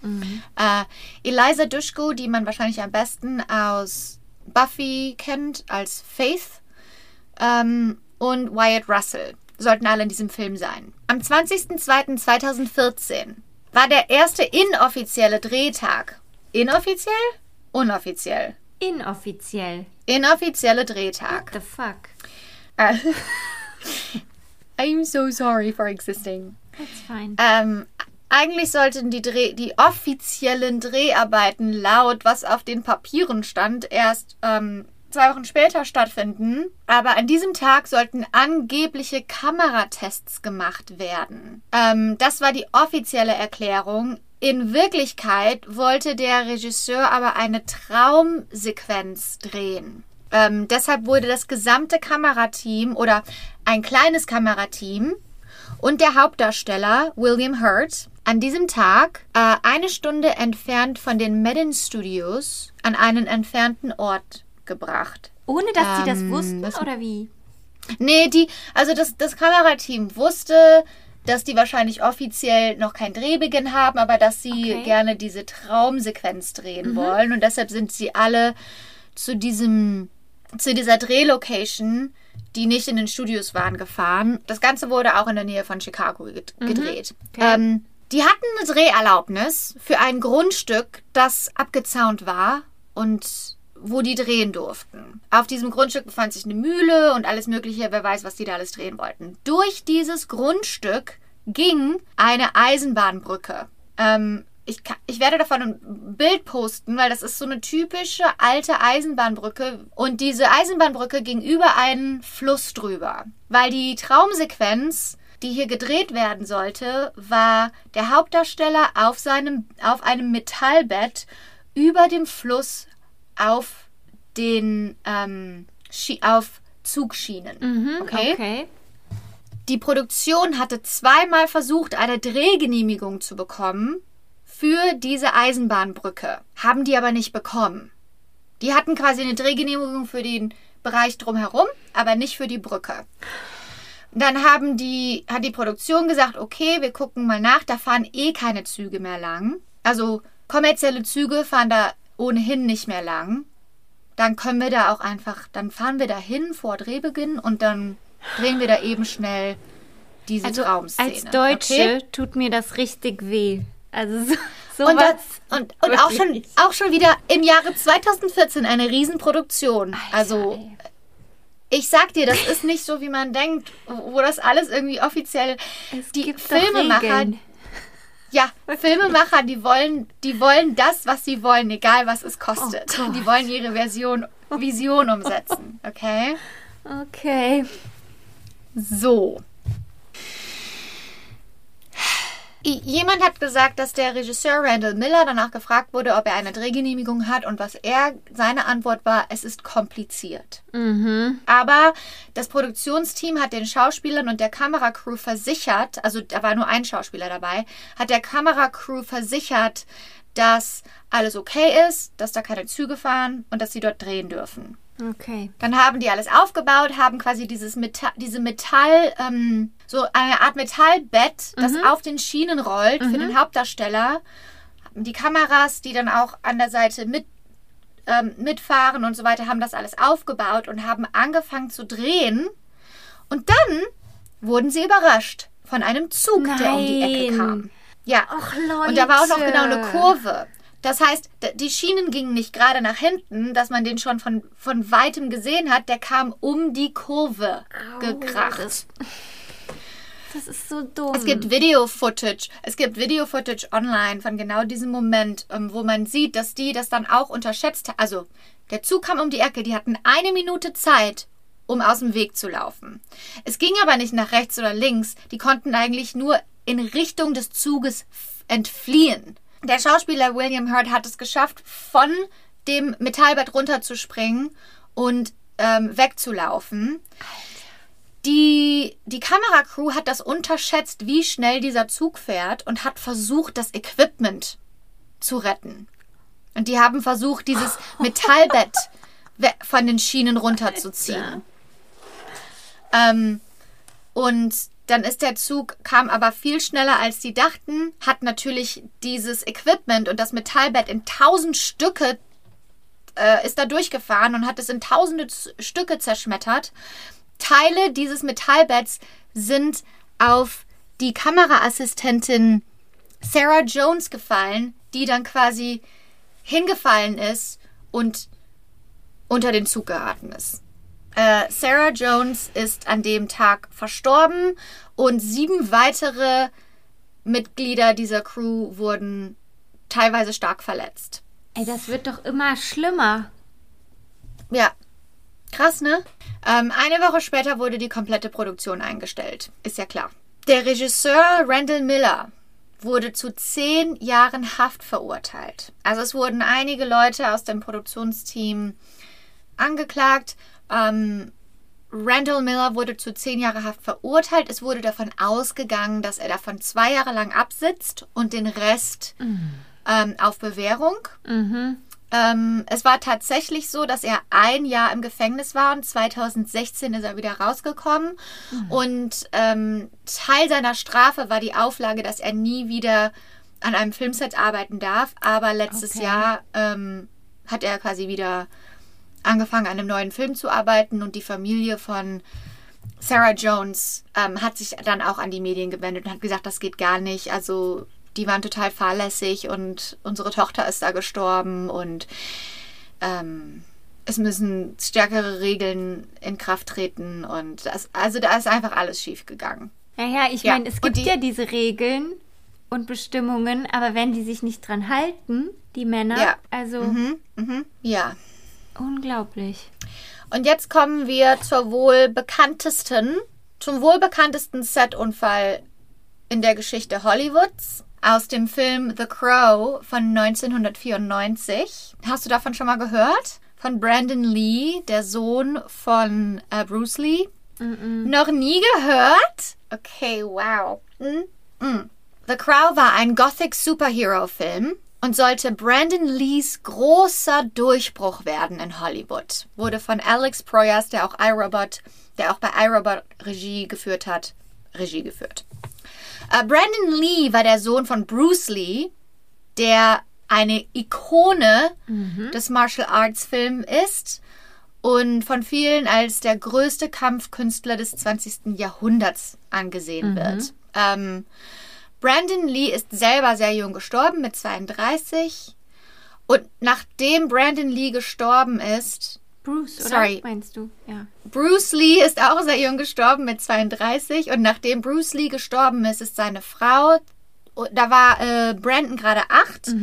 Äh, Eliza Dushku, die man wahrscheinlich am besten aus Buffy kennt als Faith ähm, und Wyatt Russell sollten alle in diesem Film sein. Am 20.02.2014 war der erste inoffizielle Drehtag. Inoffiziell? Unoffiziell. Inoffiziell. Inoffizielle Drehtag. The fuck? Äh, I'm so sorry for existing. That's fine. Ähm, eigentlich sollten die, Dreh, die offiziellen Dreharbeiten laut, was auf den Papieren stand, erst ähm, zwei Wochen später stattfinden. Aber an diesem Tag sollten angebliche Kameratests gemacht werden. Ähm, das war die offizielle Erklärung. In Wirklichkeit wollte der Regisseur aber eine Traumsequenz drehen. Ähm, deshalb wurde das gesamte Kamerateam oder ein kleines Kamerateam und der Hauptdarsteller William Hurt an diesem Tag äh, eine Stunde entfernt von den Madden Studios an einen entfernten Ort gebracht. Ohne dass sie das Ähm, wussten, das- oder wie? Nee, die, also das, das Kamerateam wusste, dass die wahrscheinlich offiziell noch kein Drehbeginn haben, aber dass sie Okay. Mhm. gerne diese Traumsequenz drehen wollen. Und deshalb sind sie alle zu diesem, zu dieser Drehlocation, die nicht in den Studios waren, gefahren. Das Ganze wurde auch in der Nähe von Chicago ged- gedreht. Mhm. Okay. Ähm, die hatten eine Dreherlaubnis für ein Grundstück, das abgezaunt war und wo die drehen durften. Auf diesem Grundstück befand sich eine Mühle und alles Mögliche, wer weiß, was die da alles drehen wollten. Durch dieses Grundstück ging eine Eisenbahnbrücke. Ähm, ich, ich werde davon ein Bild posten, weil das ist so eine typische alte Eisenbahnbrücke. Und diese Eisenbahnbrücke ging über einen Fluss drüber. Weil die Traumsequenz, die hier gedreht werden sollte, war der Hauptdarsteller auf, seinem, auf einem Metallbett über dem Fluss auf den ähm, auf Zugschienen. Mhm, okay? okay. Die Produktion hatte zweimal versucht, eine Drehgenehmigung zu bekommen für diese Eisenbahnbrücke, haben die aber nicht bekommen. Die hatten quasi eine Drehgenehmigung für den Bereich drumherum, aber nicht für die Brücke. Dann haben die, hat die Produktion gesagt, okay, wir gucken mal nach, da fahren eh keine Züge mehr lang. Also kommerzielle Züge fahren da ohnehin nicht mehr lang. Dann können wir da auch einfach, dann fahren wir da hin vor Drehbeginn und dann drehen wir da eben schnell diese Also Traumszene. als Deutsche Okay? tut mir das richtig weh. Also so, sowas. Und, das, und, und auch, schon, auch schon wieder im Jahre 2014 eine Riesenproduktion. Alter, also ey. Ich sag dir, das ist nicht so, wie man denkt, wo das alles irgendwie offiziell. Es die Filmemacher, ja, Filmemacher, die wollen, die wollen das, was sie wollen, egal was es kostet. Oh die wollen ihre Version, Vision umsetzen. Okay? Okay. So. I- Jemand hat gesagt, dass der Regisseur Randall Miller danach gefragt wurde, ob er eine Drehgenehmigung hat und was er, seine Antwort war, es ist kompliziert. Mhm. Aber das Produktionsteam hat den Schauspielern und der Kameracrew versichert, also da war nur ein Schauspieler dabei, hat der Kameracrew versichert, dass alles okay ist, dass da keine Züge fahren und dass sie dort drehen dürfen. Okay. Dann haben die alles aufgebaut, haben quasi dieses Metall, diese Metall, ähm, so eine Art Metallbett, das auf den Schienen rollt für den Hauptdarsteller. Die Kameras, die dann auch an der Seite mit, ähm, mitfahren und so weiter, haben das alles aufgebaut und haben angefangen zu drehen. Und dann wurden sie überrascht von einem Zug, der um die Ecke Nein. kam. Ja. Ach, Und da war auch noch Leute. genau eine Kurve. Das heißt, die Schienen gingen nicht gerade nach hinten, dass man den schon von, von weitem gesehen hat. Der kam um die Kurve gekracht. das- ist so dumm. Es gibt Video-Footage. Es gibt Video-Footage online von genau diesem Moment, ähm, wo man sieht, dass die das dann auch unterschätzt haben. Also, der Zug kam um die Ecke. Die hatten eine Minute Zeit, um aus dem Weg zu laufen. Es ging aber nicht nach rechts oder links. Die konnten eigentlich nur in Richtung des Zuges entfliehen. Der Schauspieler William Hurt hat es geschafft, von dem Metallbett runterzuspringen und ähm, wegzulaufen. Die, die Kameracrew hat das unterschätzt, wie schnell dieser Zug fährt und hat versucht, das Equipment zu retten. Und die haben versucht, dieses Metallbett von den Schienen runterzuziehen. Ähm, und dann ist der Zug, kam aber viel schneller als die dachten, hat natürlich dieses Equipment und das Metallbett in tausend Stücke äh, ist da durchgefahren und hat es in tausende Z- Stücke zerschmettert. Teile dieses Metallbetts sind auf die Kameraassistentin Sarah Jones gefallen, die dann quasi hingefallen ist und unter den Zug geraten ist. Äh, Sarah Jones ist an dem Tag verstorben und sieben weitere Mitglieder dieser Crew wurden teilweise stark verletzt. Ey, das wird doch immer schlimmer. Ja, krass, ne? Ähm, eine Woche später wurde die komplette Produktion eingestellt. Ist ja klar. Der Regisseur Randall Miller wurde zu zehn Jahren Haft verurteilt. Also es wurden einige Leute aus dem Produktionsteam angeklagt. Ähm, Randall Miller wurde zu zehn Jahre Haft verurteilt. Es wurde davon ausgegangen, dass er davon zwei Jahre lang absitzt und den Rest ähm, auf Bewährung. Ähm, es war tatsächlich so, dass er ein Jahr im Gefängnis war und 2016 ist er wieder rausgekommen. Und ähm, Teil seiner Strafe war die Auflage, dass er nie wieder an einem Filmset arbeiten darf. Aber letztes Okay. Jahr ähm, hat er quasi wieder angefangen, an einem neuen Film zu arbeiten und die Familie von Sarah Jones ähm, hat sich dann auch an die Medien gewendet und hat gesagt, das geht gar nicht. Also die waren total fahrlässig und unsere Tochter ist da gestorben und ähm, es müssen stärkere Regeln in Kraft treten und das, also da ist einfach alles schief gegangen. Naja, ich Ja, meine, es gibt die- ja diese Regeln und Bestimmungen, aber wenn die sich nicht dran halten, die Männer, Ja. also Mhm, mhm, ja. Unglaublich. Und jetzt kommen wir zur wohl bekanntesten, zum wohl bekanntesten Setunfall in der Geschichte Hollywoods aus dem Film The Crow von 1994. Hast du davon schon mal gehört? Von Brandon Lee, der Sohn von äh, Bruce Lee. Noch nie gehört? Okay, wow. Mm, mm. The Crow war ein Gothic Superhero-Film und sollte Brandon Lees großer Durchbruch werden in Hollywood. Wurde von Alex Proyas, der auch iRobot, der auch bei iRobot Regie geführt hat, Regie geführt. Äh, Brandon Lee war der Sohn von Bruce Lee, der eine Ikone des Martial Arts Films ist und von vielen als der größte Kampfkünstler des 20. Jahrhunderts angesehen wird. Ähm, Brandon Lee ist selber sehr jung gestorben, mit 32. Und nachdem Brandon Lee gestorben ist, Bruce, oder? Sorry. Meinst du? Ja. Bruce Lee ist auch sehr jung gestorben mit 32 und nachdem Bruce Lee gestorben ist, ist seine Frau, da war äh, Brandon gerade acht,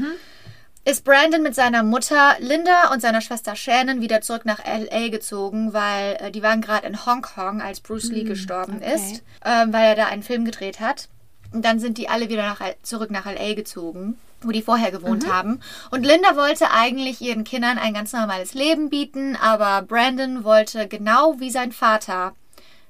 ist Brandon mit seiner Mutter Linda und seiner Schwester Shannon wieder zurück nach LA gezogen, weil äh, die waren gerade in Hongkong, als Bruce Lee gestorben okay. ist, ähm, weil er da einen Film gedreht hat. Und dann sind die alle wieder nach, zurück nach LA gezogen, wo die vorher gewohnt haben. Und Linda wollte eigentlich ihren Kindern ein ganz normales Leben bieten, aber Brandon wollte genau wie sein Vater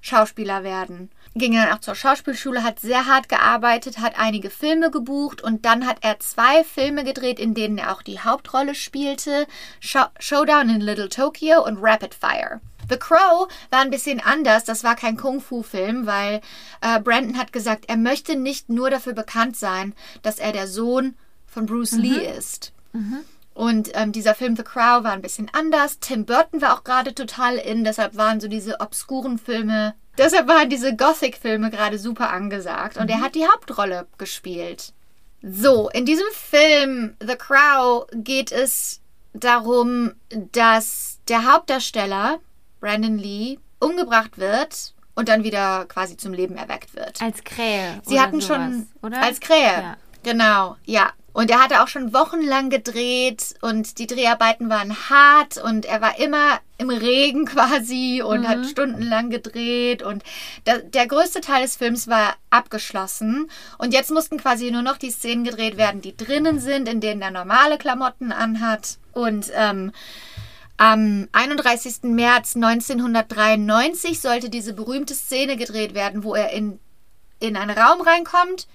Schauspieler werden. Ging dann auch zur Schauspielschule, hat sehr hart gearbeitet, hat einige Filme gebucht und dann hat er zwei Filme gedreht, in denen er auch die Hauptrolle spielte: Show Showdown in Little Tokyo und Rapid Fire. The Crow war ein bisschen anders. Das war kein Kung-Fu-Film, weil äh, Brandon hat gesagt, er möchte nicht nur dafür bekannt sein, dass er der Sohn von Bruce Lee ist. Und ähm, dieser Film The Crow war ein bisschen anders. Tim Burton war auch gerade total in, deshalb waren so diese obskuren Filme, deshalb waren diese Gothic-Filme gerade super angesagt. Und er hat die Hauptrolle gespielt. So, in diesem Film The Crow geht es darum, dass der Hauptdarsteller, Brandon Lee, umgebracht wird und dann wieder quasi zum Leben erweckt wird. Als Krähe. Sie hatten sowas, schon oder? als Krähe. Ja. Genau, ja. Und er hatte auch schon wochenlang gedreht und die Dreharbeiten waren hart und er war immer im Regen quasi und hat stundenlang gedreht und der, der größte Teil des Films war abgeschlossen und jetzt mussten quasi nur noch die Szenen gedreht werden, die drinnen sind, in denen er normale Klamotten anhat und ähm, am 31. März 1993 sollte diese berühmte Szene gedreht werden, wo er in, in einen Raum reinkommt,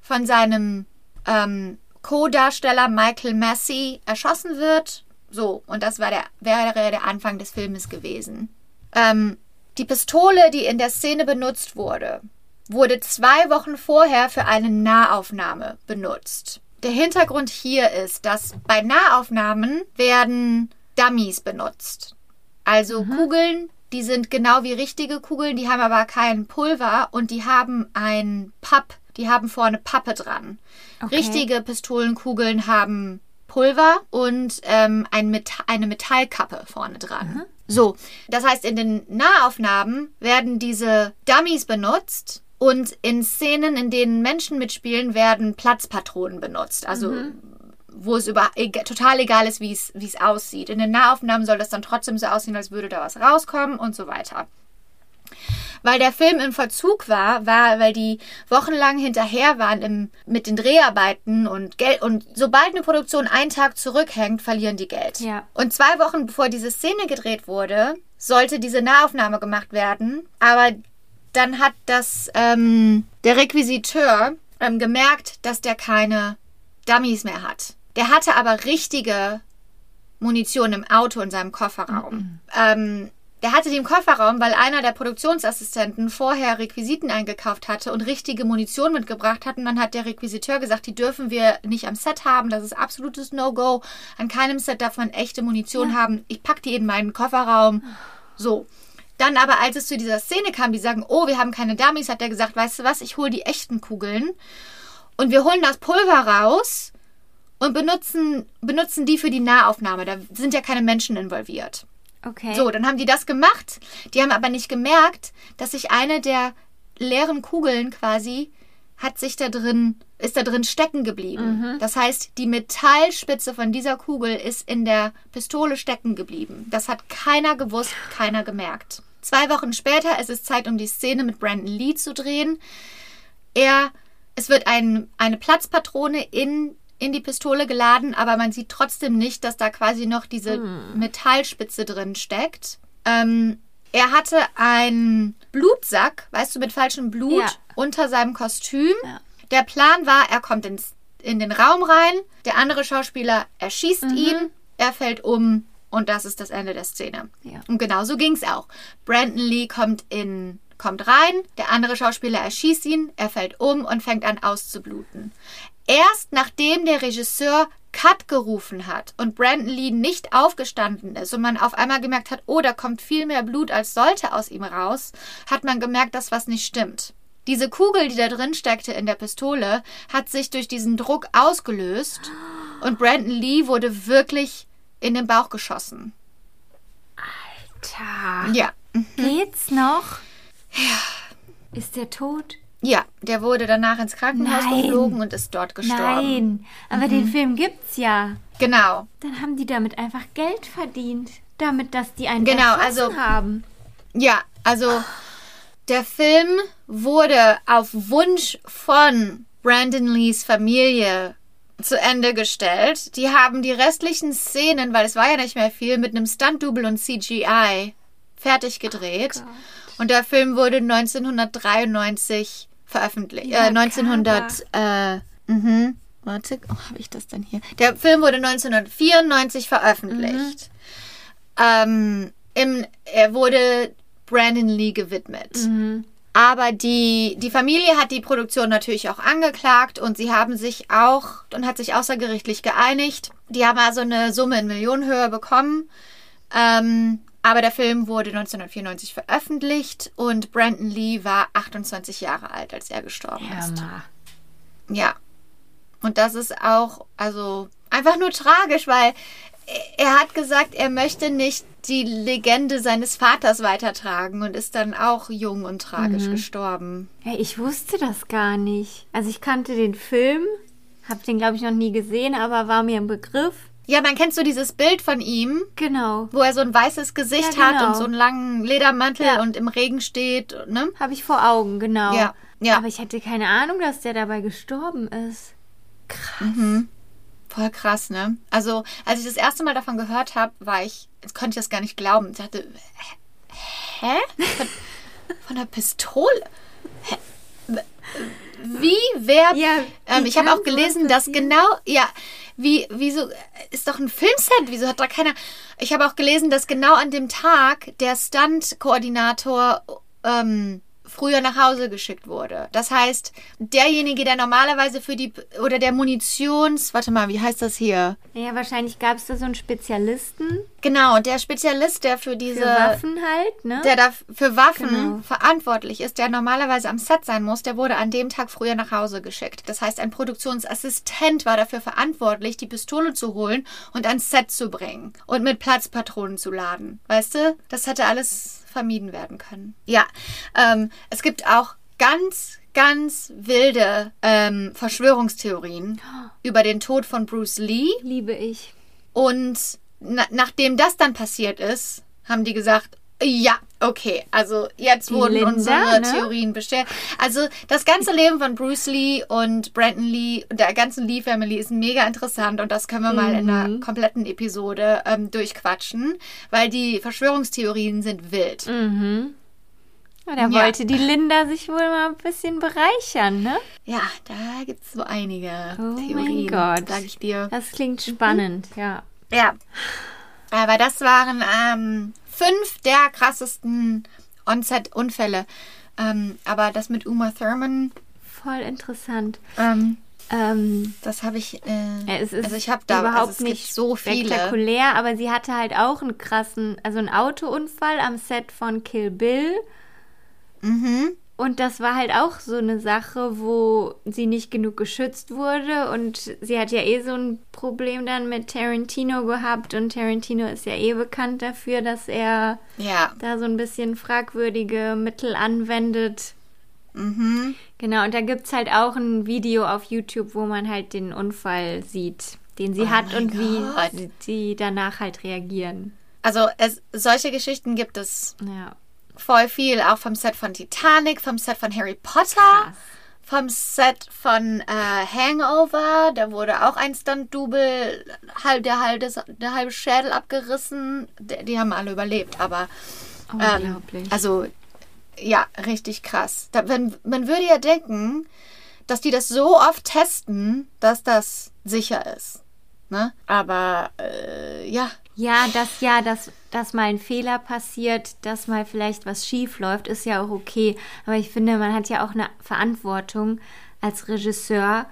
von seinem ähm, Co-Darsteller Michael Massey erschossen wird. So, und das war der, wäre der Anfang des Filmes gewesen. Ähm, die Pistole, die in der Szene benutzt wurde, wurde zwei Wochen vorher für eine Nahaufnahme benutzt. Der Hintergrund hier ist, dass bei Nahaufnahmen werden, Dummies benutzt. Also Kugeln, die sind genau wie richtige Kugeln, die haben aber kein Pulver und die haben ein Papp, die haben vorne Pappe dran. Okay. Richtige Pistolenkugeln haben Pulver und ähm, ein Meta eine Metallkappe vorne dran. So, das heißt, in den Nahaufnahmen werden diese Dummies benutzt und in Szenen, in denen Menschen mitspielen, werden Platzpatronen benutzt. Also wo es über, eg- total egal ist, wie es wie es aussieht. In den Nahaufnahmen soll das dann trotzdem so aussehen, als würde da was rauskommen und so weiter. Weil der Film im Verzug war, war, weil die wochenlang hinterher waren im, mit den Dreharbeiten und Geld. Und sobald eine Produktion einen Tag zurückhängt, verlieren die Geld. Ja. Und zwei Wochen bevor diese Szene gedreht wurde, sollte diese Nahaufnahme gemacht werden. Aber dann hat das ähm, der Requisiteur ähm, gemerkt, dass der keine Dummies mehr hat. Der hatte aber richtige Munition im Auto in seinem Kofferraum. Ähm, der hatte die im Kofferraum, weil einer der Produktionsassistenten vorher Requisiten eingekauft hatte und richtige Munition mitgebracht hat. Und dann hat der Requisiteur gesagt, die dürfen wir nicht am Set haben. Das ist absolutes No-Go. An keinem Set darf man echte Munition haben. Ich pack die in meinen Kofferraum. So. Dann aber, als es zu dieser Szene kam, die sagen, oh, wir haben keine Dummies, hat er gesagt, weißt du was, ich hole die echten Kugeln und wir holen das Pulver raus und benutzen, benutzen die für die Nahaufnahme. Da sind ja keine Menschen involviert. Okay. So, dann haben die das gemacht. Die haben aber nicht gemerkt, dass sich eine der leeren Kugeln quasi hat sich da drin, ist da drin stecken geblieben. Das heißt, die Metallspitze von dieser Kugel ist in der Pistole stecken geblieben. Das hat keiner gewusst, keiner gemerkt. Zwei Wochen später ist es Zeit, um die Szene mit Brandon Lee zu drehen. Er, es wird ein, eine Platzpatrone in, in die Pistole geladen, aber man sieht trotzdem nicht, dass da quasi noch diese Metallspitze drin steckt. Ähm, er hatte einen Blutsack, weißt du, mit falschem Blut Ja. unter seinem Kostüm. Ja. Der Plan war, er kommt ins, in den Raum rein, der andere Schauspieler erschießt ihn, er fällt um und das ist das Ende der Szene. Ja. Und genau so ging es auch. Brandon Lee kommt in kommt rein, der andere Schauspieler erschießt ihn, er fällt um und fängt an auszubluten. Erst nachdem der Regisseur Cut gerufen hat und Brandon Lee nicht aufgestanden ist und man auf einmal gemerkt hat, oh, da kommt viel mehr Blut als sollte aus ihm raus, hat man gemerkt, dass was nicht stimmt. Diese Kugel, die da drin steckte in der Pistole, hat sich durch diesen Druck ausgelöst und Brandon Lee wurde wirklich in den Bauch geschossen. Alter. Ja. Geht's noch? Ja. Ist der tot? Ja, der wurde danach ins Krankenhaus Nein. geflogen und ist dort gestorben. Nein. Aber den Film gibt's ja. Genau. Dann haben die damit einfach Geld verdient. Damit, dass die einen Genau, also- haben. Ja, also der Film wurde auf Wunsch von Brandon Lees Familie zu Ende gestellt. Die haben die restlichen Szenen, weil es war ja nicht mehr viel, mit einem Stunt-Double und CGI fertig gedreht. und der Film wurde 1993 veröffentlicht. Ja, Äh, 1900. Äh, mhm. Warte, oh, habe ich das denn hier? Der Film wurde 1994 veröffentlicht. Ähm, im, er wurde Brandon Lee gewidmet. Aber die, die Familie hat die Produktion natürlich auch angeklagt und sie haben sich auch und hat sich außergerichtlich geeinigt. Die haben also eine Summe in Millionenhöhe bekommen. Ähm, aber der Film wurde 1994 veröffentlicht und Brandon Lee war 28 Jahre alt, als er gestorben ist. Hammer. Ja. Und das ist auch, also einfach nur tragisch, weil er hat gesagt, er möchte nicht die Legende seines Vaters weitertragen und ist dann auch jung und tragisch gestorben. Hey, ich wusste das gar nicht. Also ich kannte den Film, hab den glaube ich noch nie gesehen, aber war mir im Begriff. Ja, man kennt so dieses Bild von ihm, Genau. wo er so ein weißes Gesicht Ja, hat genau. und so einen langen Ledermantel Ja. und im Regen steht, ne? Habe ich vor Augen, genau. Ja, ja. Aber ich hatte keine Ahnung, dass der dabei gestorben ist. Krass. Voll krass, ne? Also, als ich das erste Mal davon gehört habe, war ich, jetzt konnte ich das gar nicht glauben. Ich dachte, hä? Von, von der Pistole? Hä? Wie, wer? Ja, ähm, ich habe auch gelesen, dass genau, ja, wie, wieso, ist doch ein Filmset, wieso hat da keiner, ich habe auch gelesen, dass genau an dem Tag der Stunt-Koordinator ähm, früher nach Hause geschickt wurde. Das heißt, derjenige, der normalerweise für die oder der Munitions, warte mal, wie heißt das hier? Ja, wahrscheinlich gab es da so einen Spezialisten Genau, der Spezialist, der für diese für Waffen halt, ne? der da für Waffen Genau. verantwortlich ist, der normalerweise am Set sein muss, der wurde an dem Tag früher nach Hause geschickt. Das heißt, ein Produktionsassistent war dafür verantwortlich, die Pistole zu holen und ans Set zu bringen und mit Platzpatronen zu laden. Weißt du? Das hätte alles vermieden werden können. Ja, ähm, es gibt auch ganz, ganz wilde ähm, Verschwörungstheorien über den Tod von Bruce Lee. Liebe ich. Und na, nachdem das dann passiert ist, haben die gesagt, ja, okay, also jetzt wurden Linda, unsere ne? Theorien bestätigt. Also das ganze Leben von Bruce Lee und Brandon Lee und der ganzen Lee Family ist mega interessant und das können wir mal in Mhm. einer kompletten Episode ähm, durchquatschen, weil die Verschwörungstheorien sind wild. Mhm. Ja, da Ja. wollte die Linda sich wohl mal ein bisschen bereichern, ne? Ja, da gibt es so einige Oh mein Theorien, Gott. sag ich dir. Das klingt spannend, ja. Ja. Aber das waren ähm, fünf der krassesten On-Set-Unfälle. Ähm, aber das mit Uma Thurman, Voll interessant. ähm, Ähm, das habe ich. Äh, es ist also ich habe da überhaupt also nicht so viele. spektakulär, aber sie hatte halt auch einen krassen, also einen Autounfall am Set von Kill Bill. Mhm. Und das war halt auch so eine Sache, wo sie nicht genug geschützt wurde. Und sie hat ja eh so ein Problem dann mit Tarantino gehabt. Und Tarantino ist ja eh bekannt dafür, dass er Ja. da so ein bisschen fragwürdige Mittel anwendet. Mhm. Genau, und da gibt es halt auch ein Video auf YouTube, wo man halt den Unfall sieht, den sie Oh hat und wie Gott. sie danach halt reagieren. Also es, solche Geschichten gibt es Ja. Voll viel, auch vom Set von Titanic, vom Set von Harry Potter. Krass. Vom Set von äh, Hangover, da wurde auch ein Stunt-Double, halb, der, halbe, der halbe Schädel abgerissen. Die, die haben alle überlebt, aber ähm, Unglaublich. also ja, richtig krass. Da, wenn, man würde ja denken, dass die das so oft testen, dass das sicher ist. Ne? Aber äh, ja, Ja, dass ja, dass, dass mal ein Fehler passiert, dass mal vielleicht was schief läuft, ist ja auch okay. Aber ich finde, man hat ja auch eine Verantwortung als Regisseur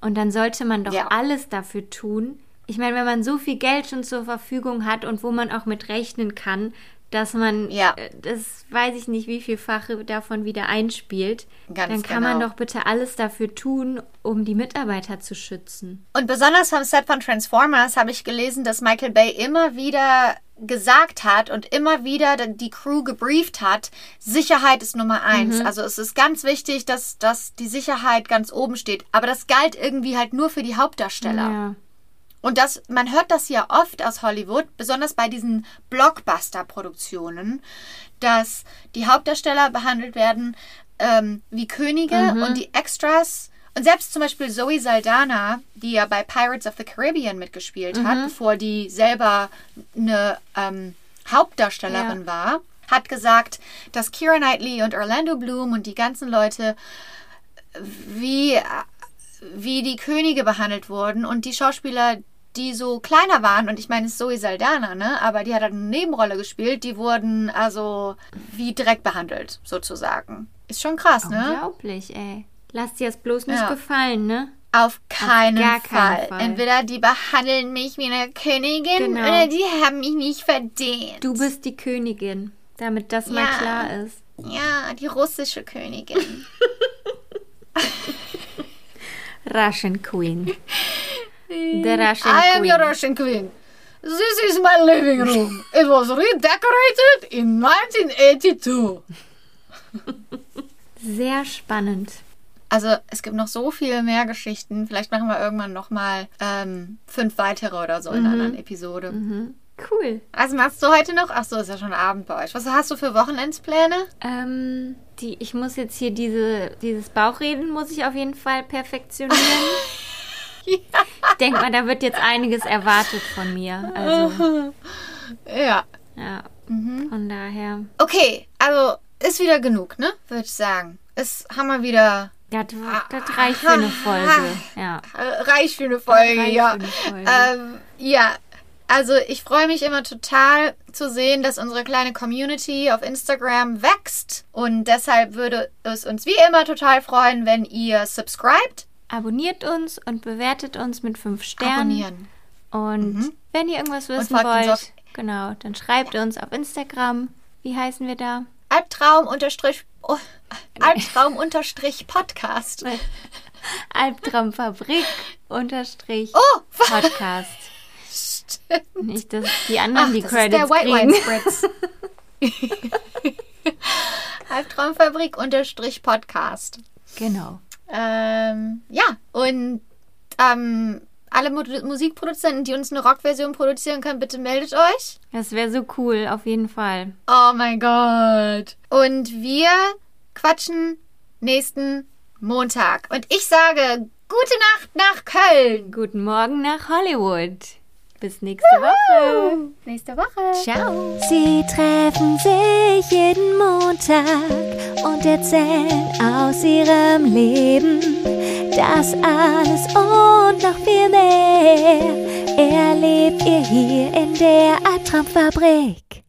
und dann sollte man doch Ja. alles dafür tun. Ich meine, wenn man so viel Geld schon zur Verfügung hat und wo man auch mit rechnen kann, dass man Ja. äh, das weiß ich nicht, wie vielfache davon wieder einspielt, Ganz dann kann man genau. doch bitte alles dafür tun, um die Mitarbeiter zu schützen. Und besonders vom Set von Transformers habe ich gelesen, dass Michael Bay immer wieder gesagt hat und immer wieder die Crew gebrieft hat, Sicherheit ist Nummer eins. Also es ist ganz wichtig, dass, dass die Sicherheit ganz oben steht. Aber das galt irgendwie halt nur für die Hauptdarsteller. Ja. Und das, man hört das ja oft aus Hollywood, besonders bei diesen Blockbuster-Produktionen, dass die Hauptdarsteller behandelt werden ähm, wie Könige und die Extras. Und selbst zum Beispiel Zoe Saldana, die ja bei Pirates of the Caribbean mitgespielt hat, bevor die selber eine ähm, Hauptdarstellerin Ja. war, hat gesagt, dass Keira Knightley und Orlando Bloom und die ganzen Leute wie wie die Könige behandelt wurden und die Schauspieler, die so kleiner waren, und ich meine, es ist Zoe Saldana, ne? Aber die hat halt eine Nebenrolle gespielt, die wurden also wie Dreck behandelt, sozusagen. Ist schon krass, ne? Unglaublich, ey. Lass dir das bloß nicht Ja. gefallen, ne? Auf keinen gar Fall. Fall. Entweder die behandeln mich wie eine Königin Genau. oder die haben mich nicht verdient. Du bist die Königin, damit das mal Ja. klar ist. Ja, die russische Königin. Russian Queen. The Russian I am Queen. your Russian queen. This is my living room. It was redecorated in 1982. Sehr spannend. Also es gibt noch so viel mehr Geschichten. Vielleicht machen wir irgendwann noch mal ähm, fünf weitere oder so in einer anderen Episode. Cool. Was machst du heute noch? Ach so, ist ja schon Abend bei euch. Was hast du für Wochenendspläne? Ähm, die, ich muss jetzt hier diese, dieses Bauchreden muss ich auf jeden Fall perfektionieren. Ich denke mal, da wird jetzt einiges erwartet von mir. Also, Ja. ja. Von daher. Okay, also ist wieder genug, ne? Würde ich sagen. Es haben wir wieder Das, das reicht für eine Folge. Ja. reich für eine Folge, Reicht ja. für eine Folge. Ähm, ja. Also ich freue mich immer total zu sehen, dass unsere kleine Community auf Instagram wächst. Und deshalb würde es uns wie immer total freuen, wenn ihr subscribt. Abonniert uns und bewertet uns mit fünf Sternen. Abonnieren. Und wenn ihr irgendwas wissen wollt, genau, dann schreibt uns auf Instagram. Wie heißen wir da? Albtraum unterstrich oh, Albtraum unterstrich Podcast. Albtraumfabrik unterstrich Oh, Podcast. Nicht, dass die anderen Ach, die das ist Credits der White Wine. Spritz. Albtraumfabrik unterstrich Podcast. Genau. Ähm, ja, und ähm, alle Mu Musikproduzenten, die uns eine Rockversion produzieren können, bitte meldet euch. Das wäre so cool, auf jeden Fall. Oh mein Gott. Und wir quatschen nächsten Montag. Und ich sage gute Nacht nach Köln. Guten Morgen nach Hollywood. Bis nächste Woche. Nächste Woche. Ciao. Sie treffen sich jeden Montag und erzählen aus ihrem Leben. Das alles und noch viel mehr erlebt ihr hier in der Albtraumfabrik.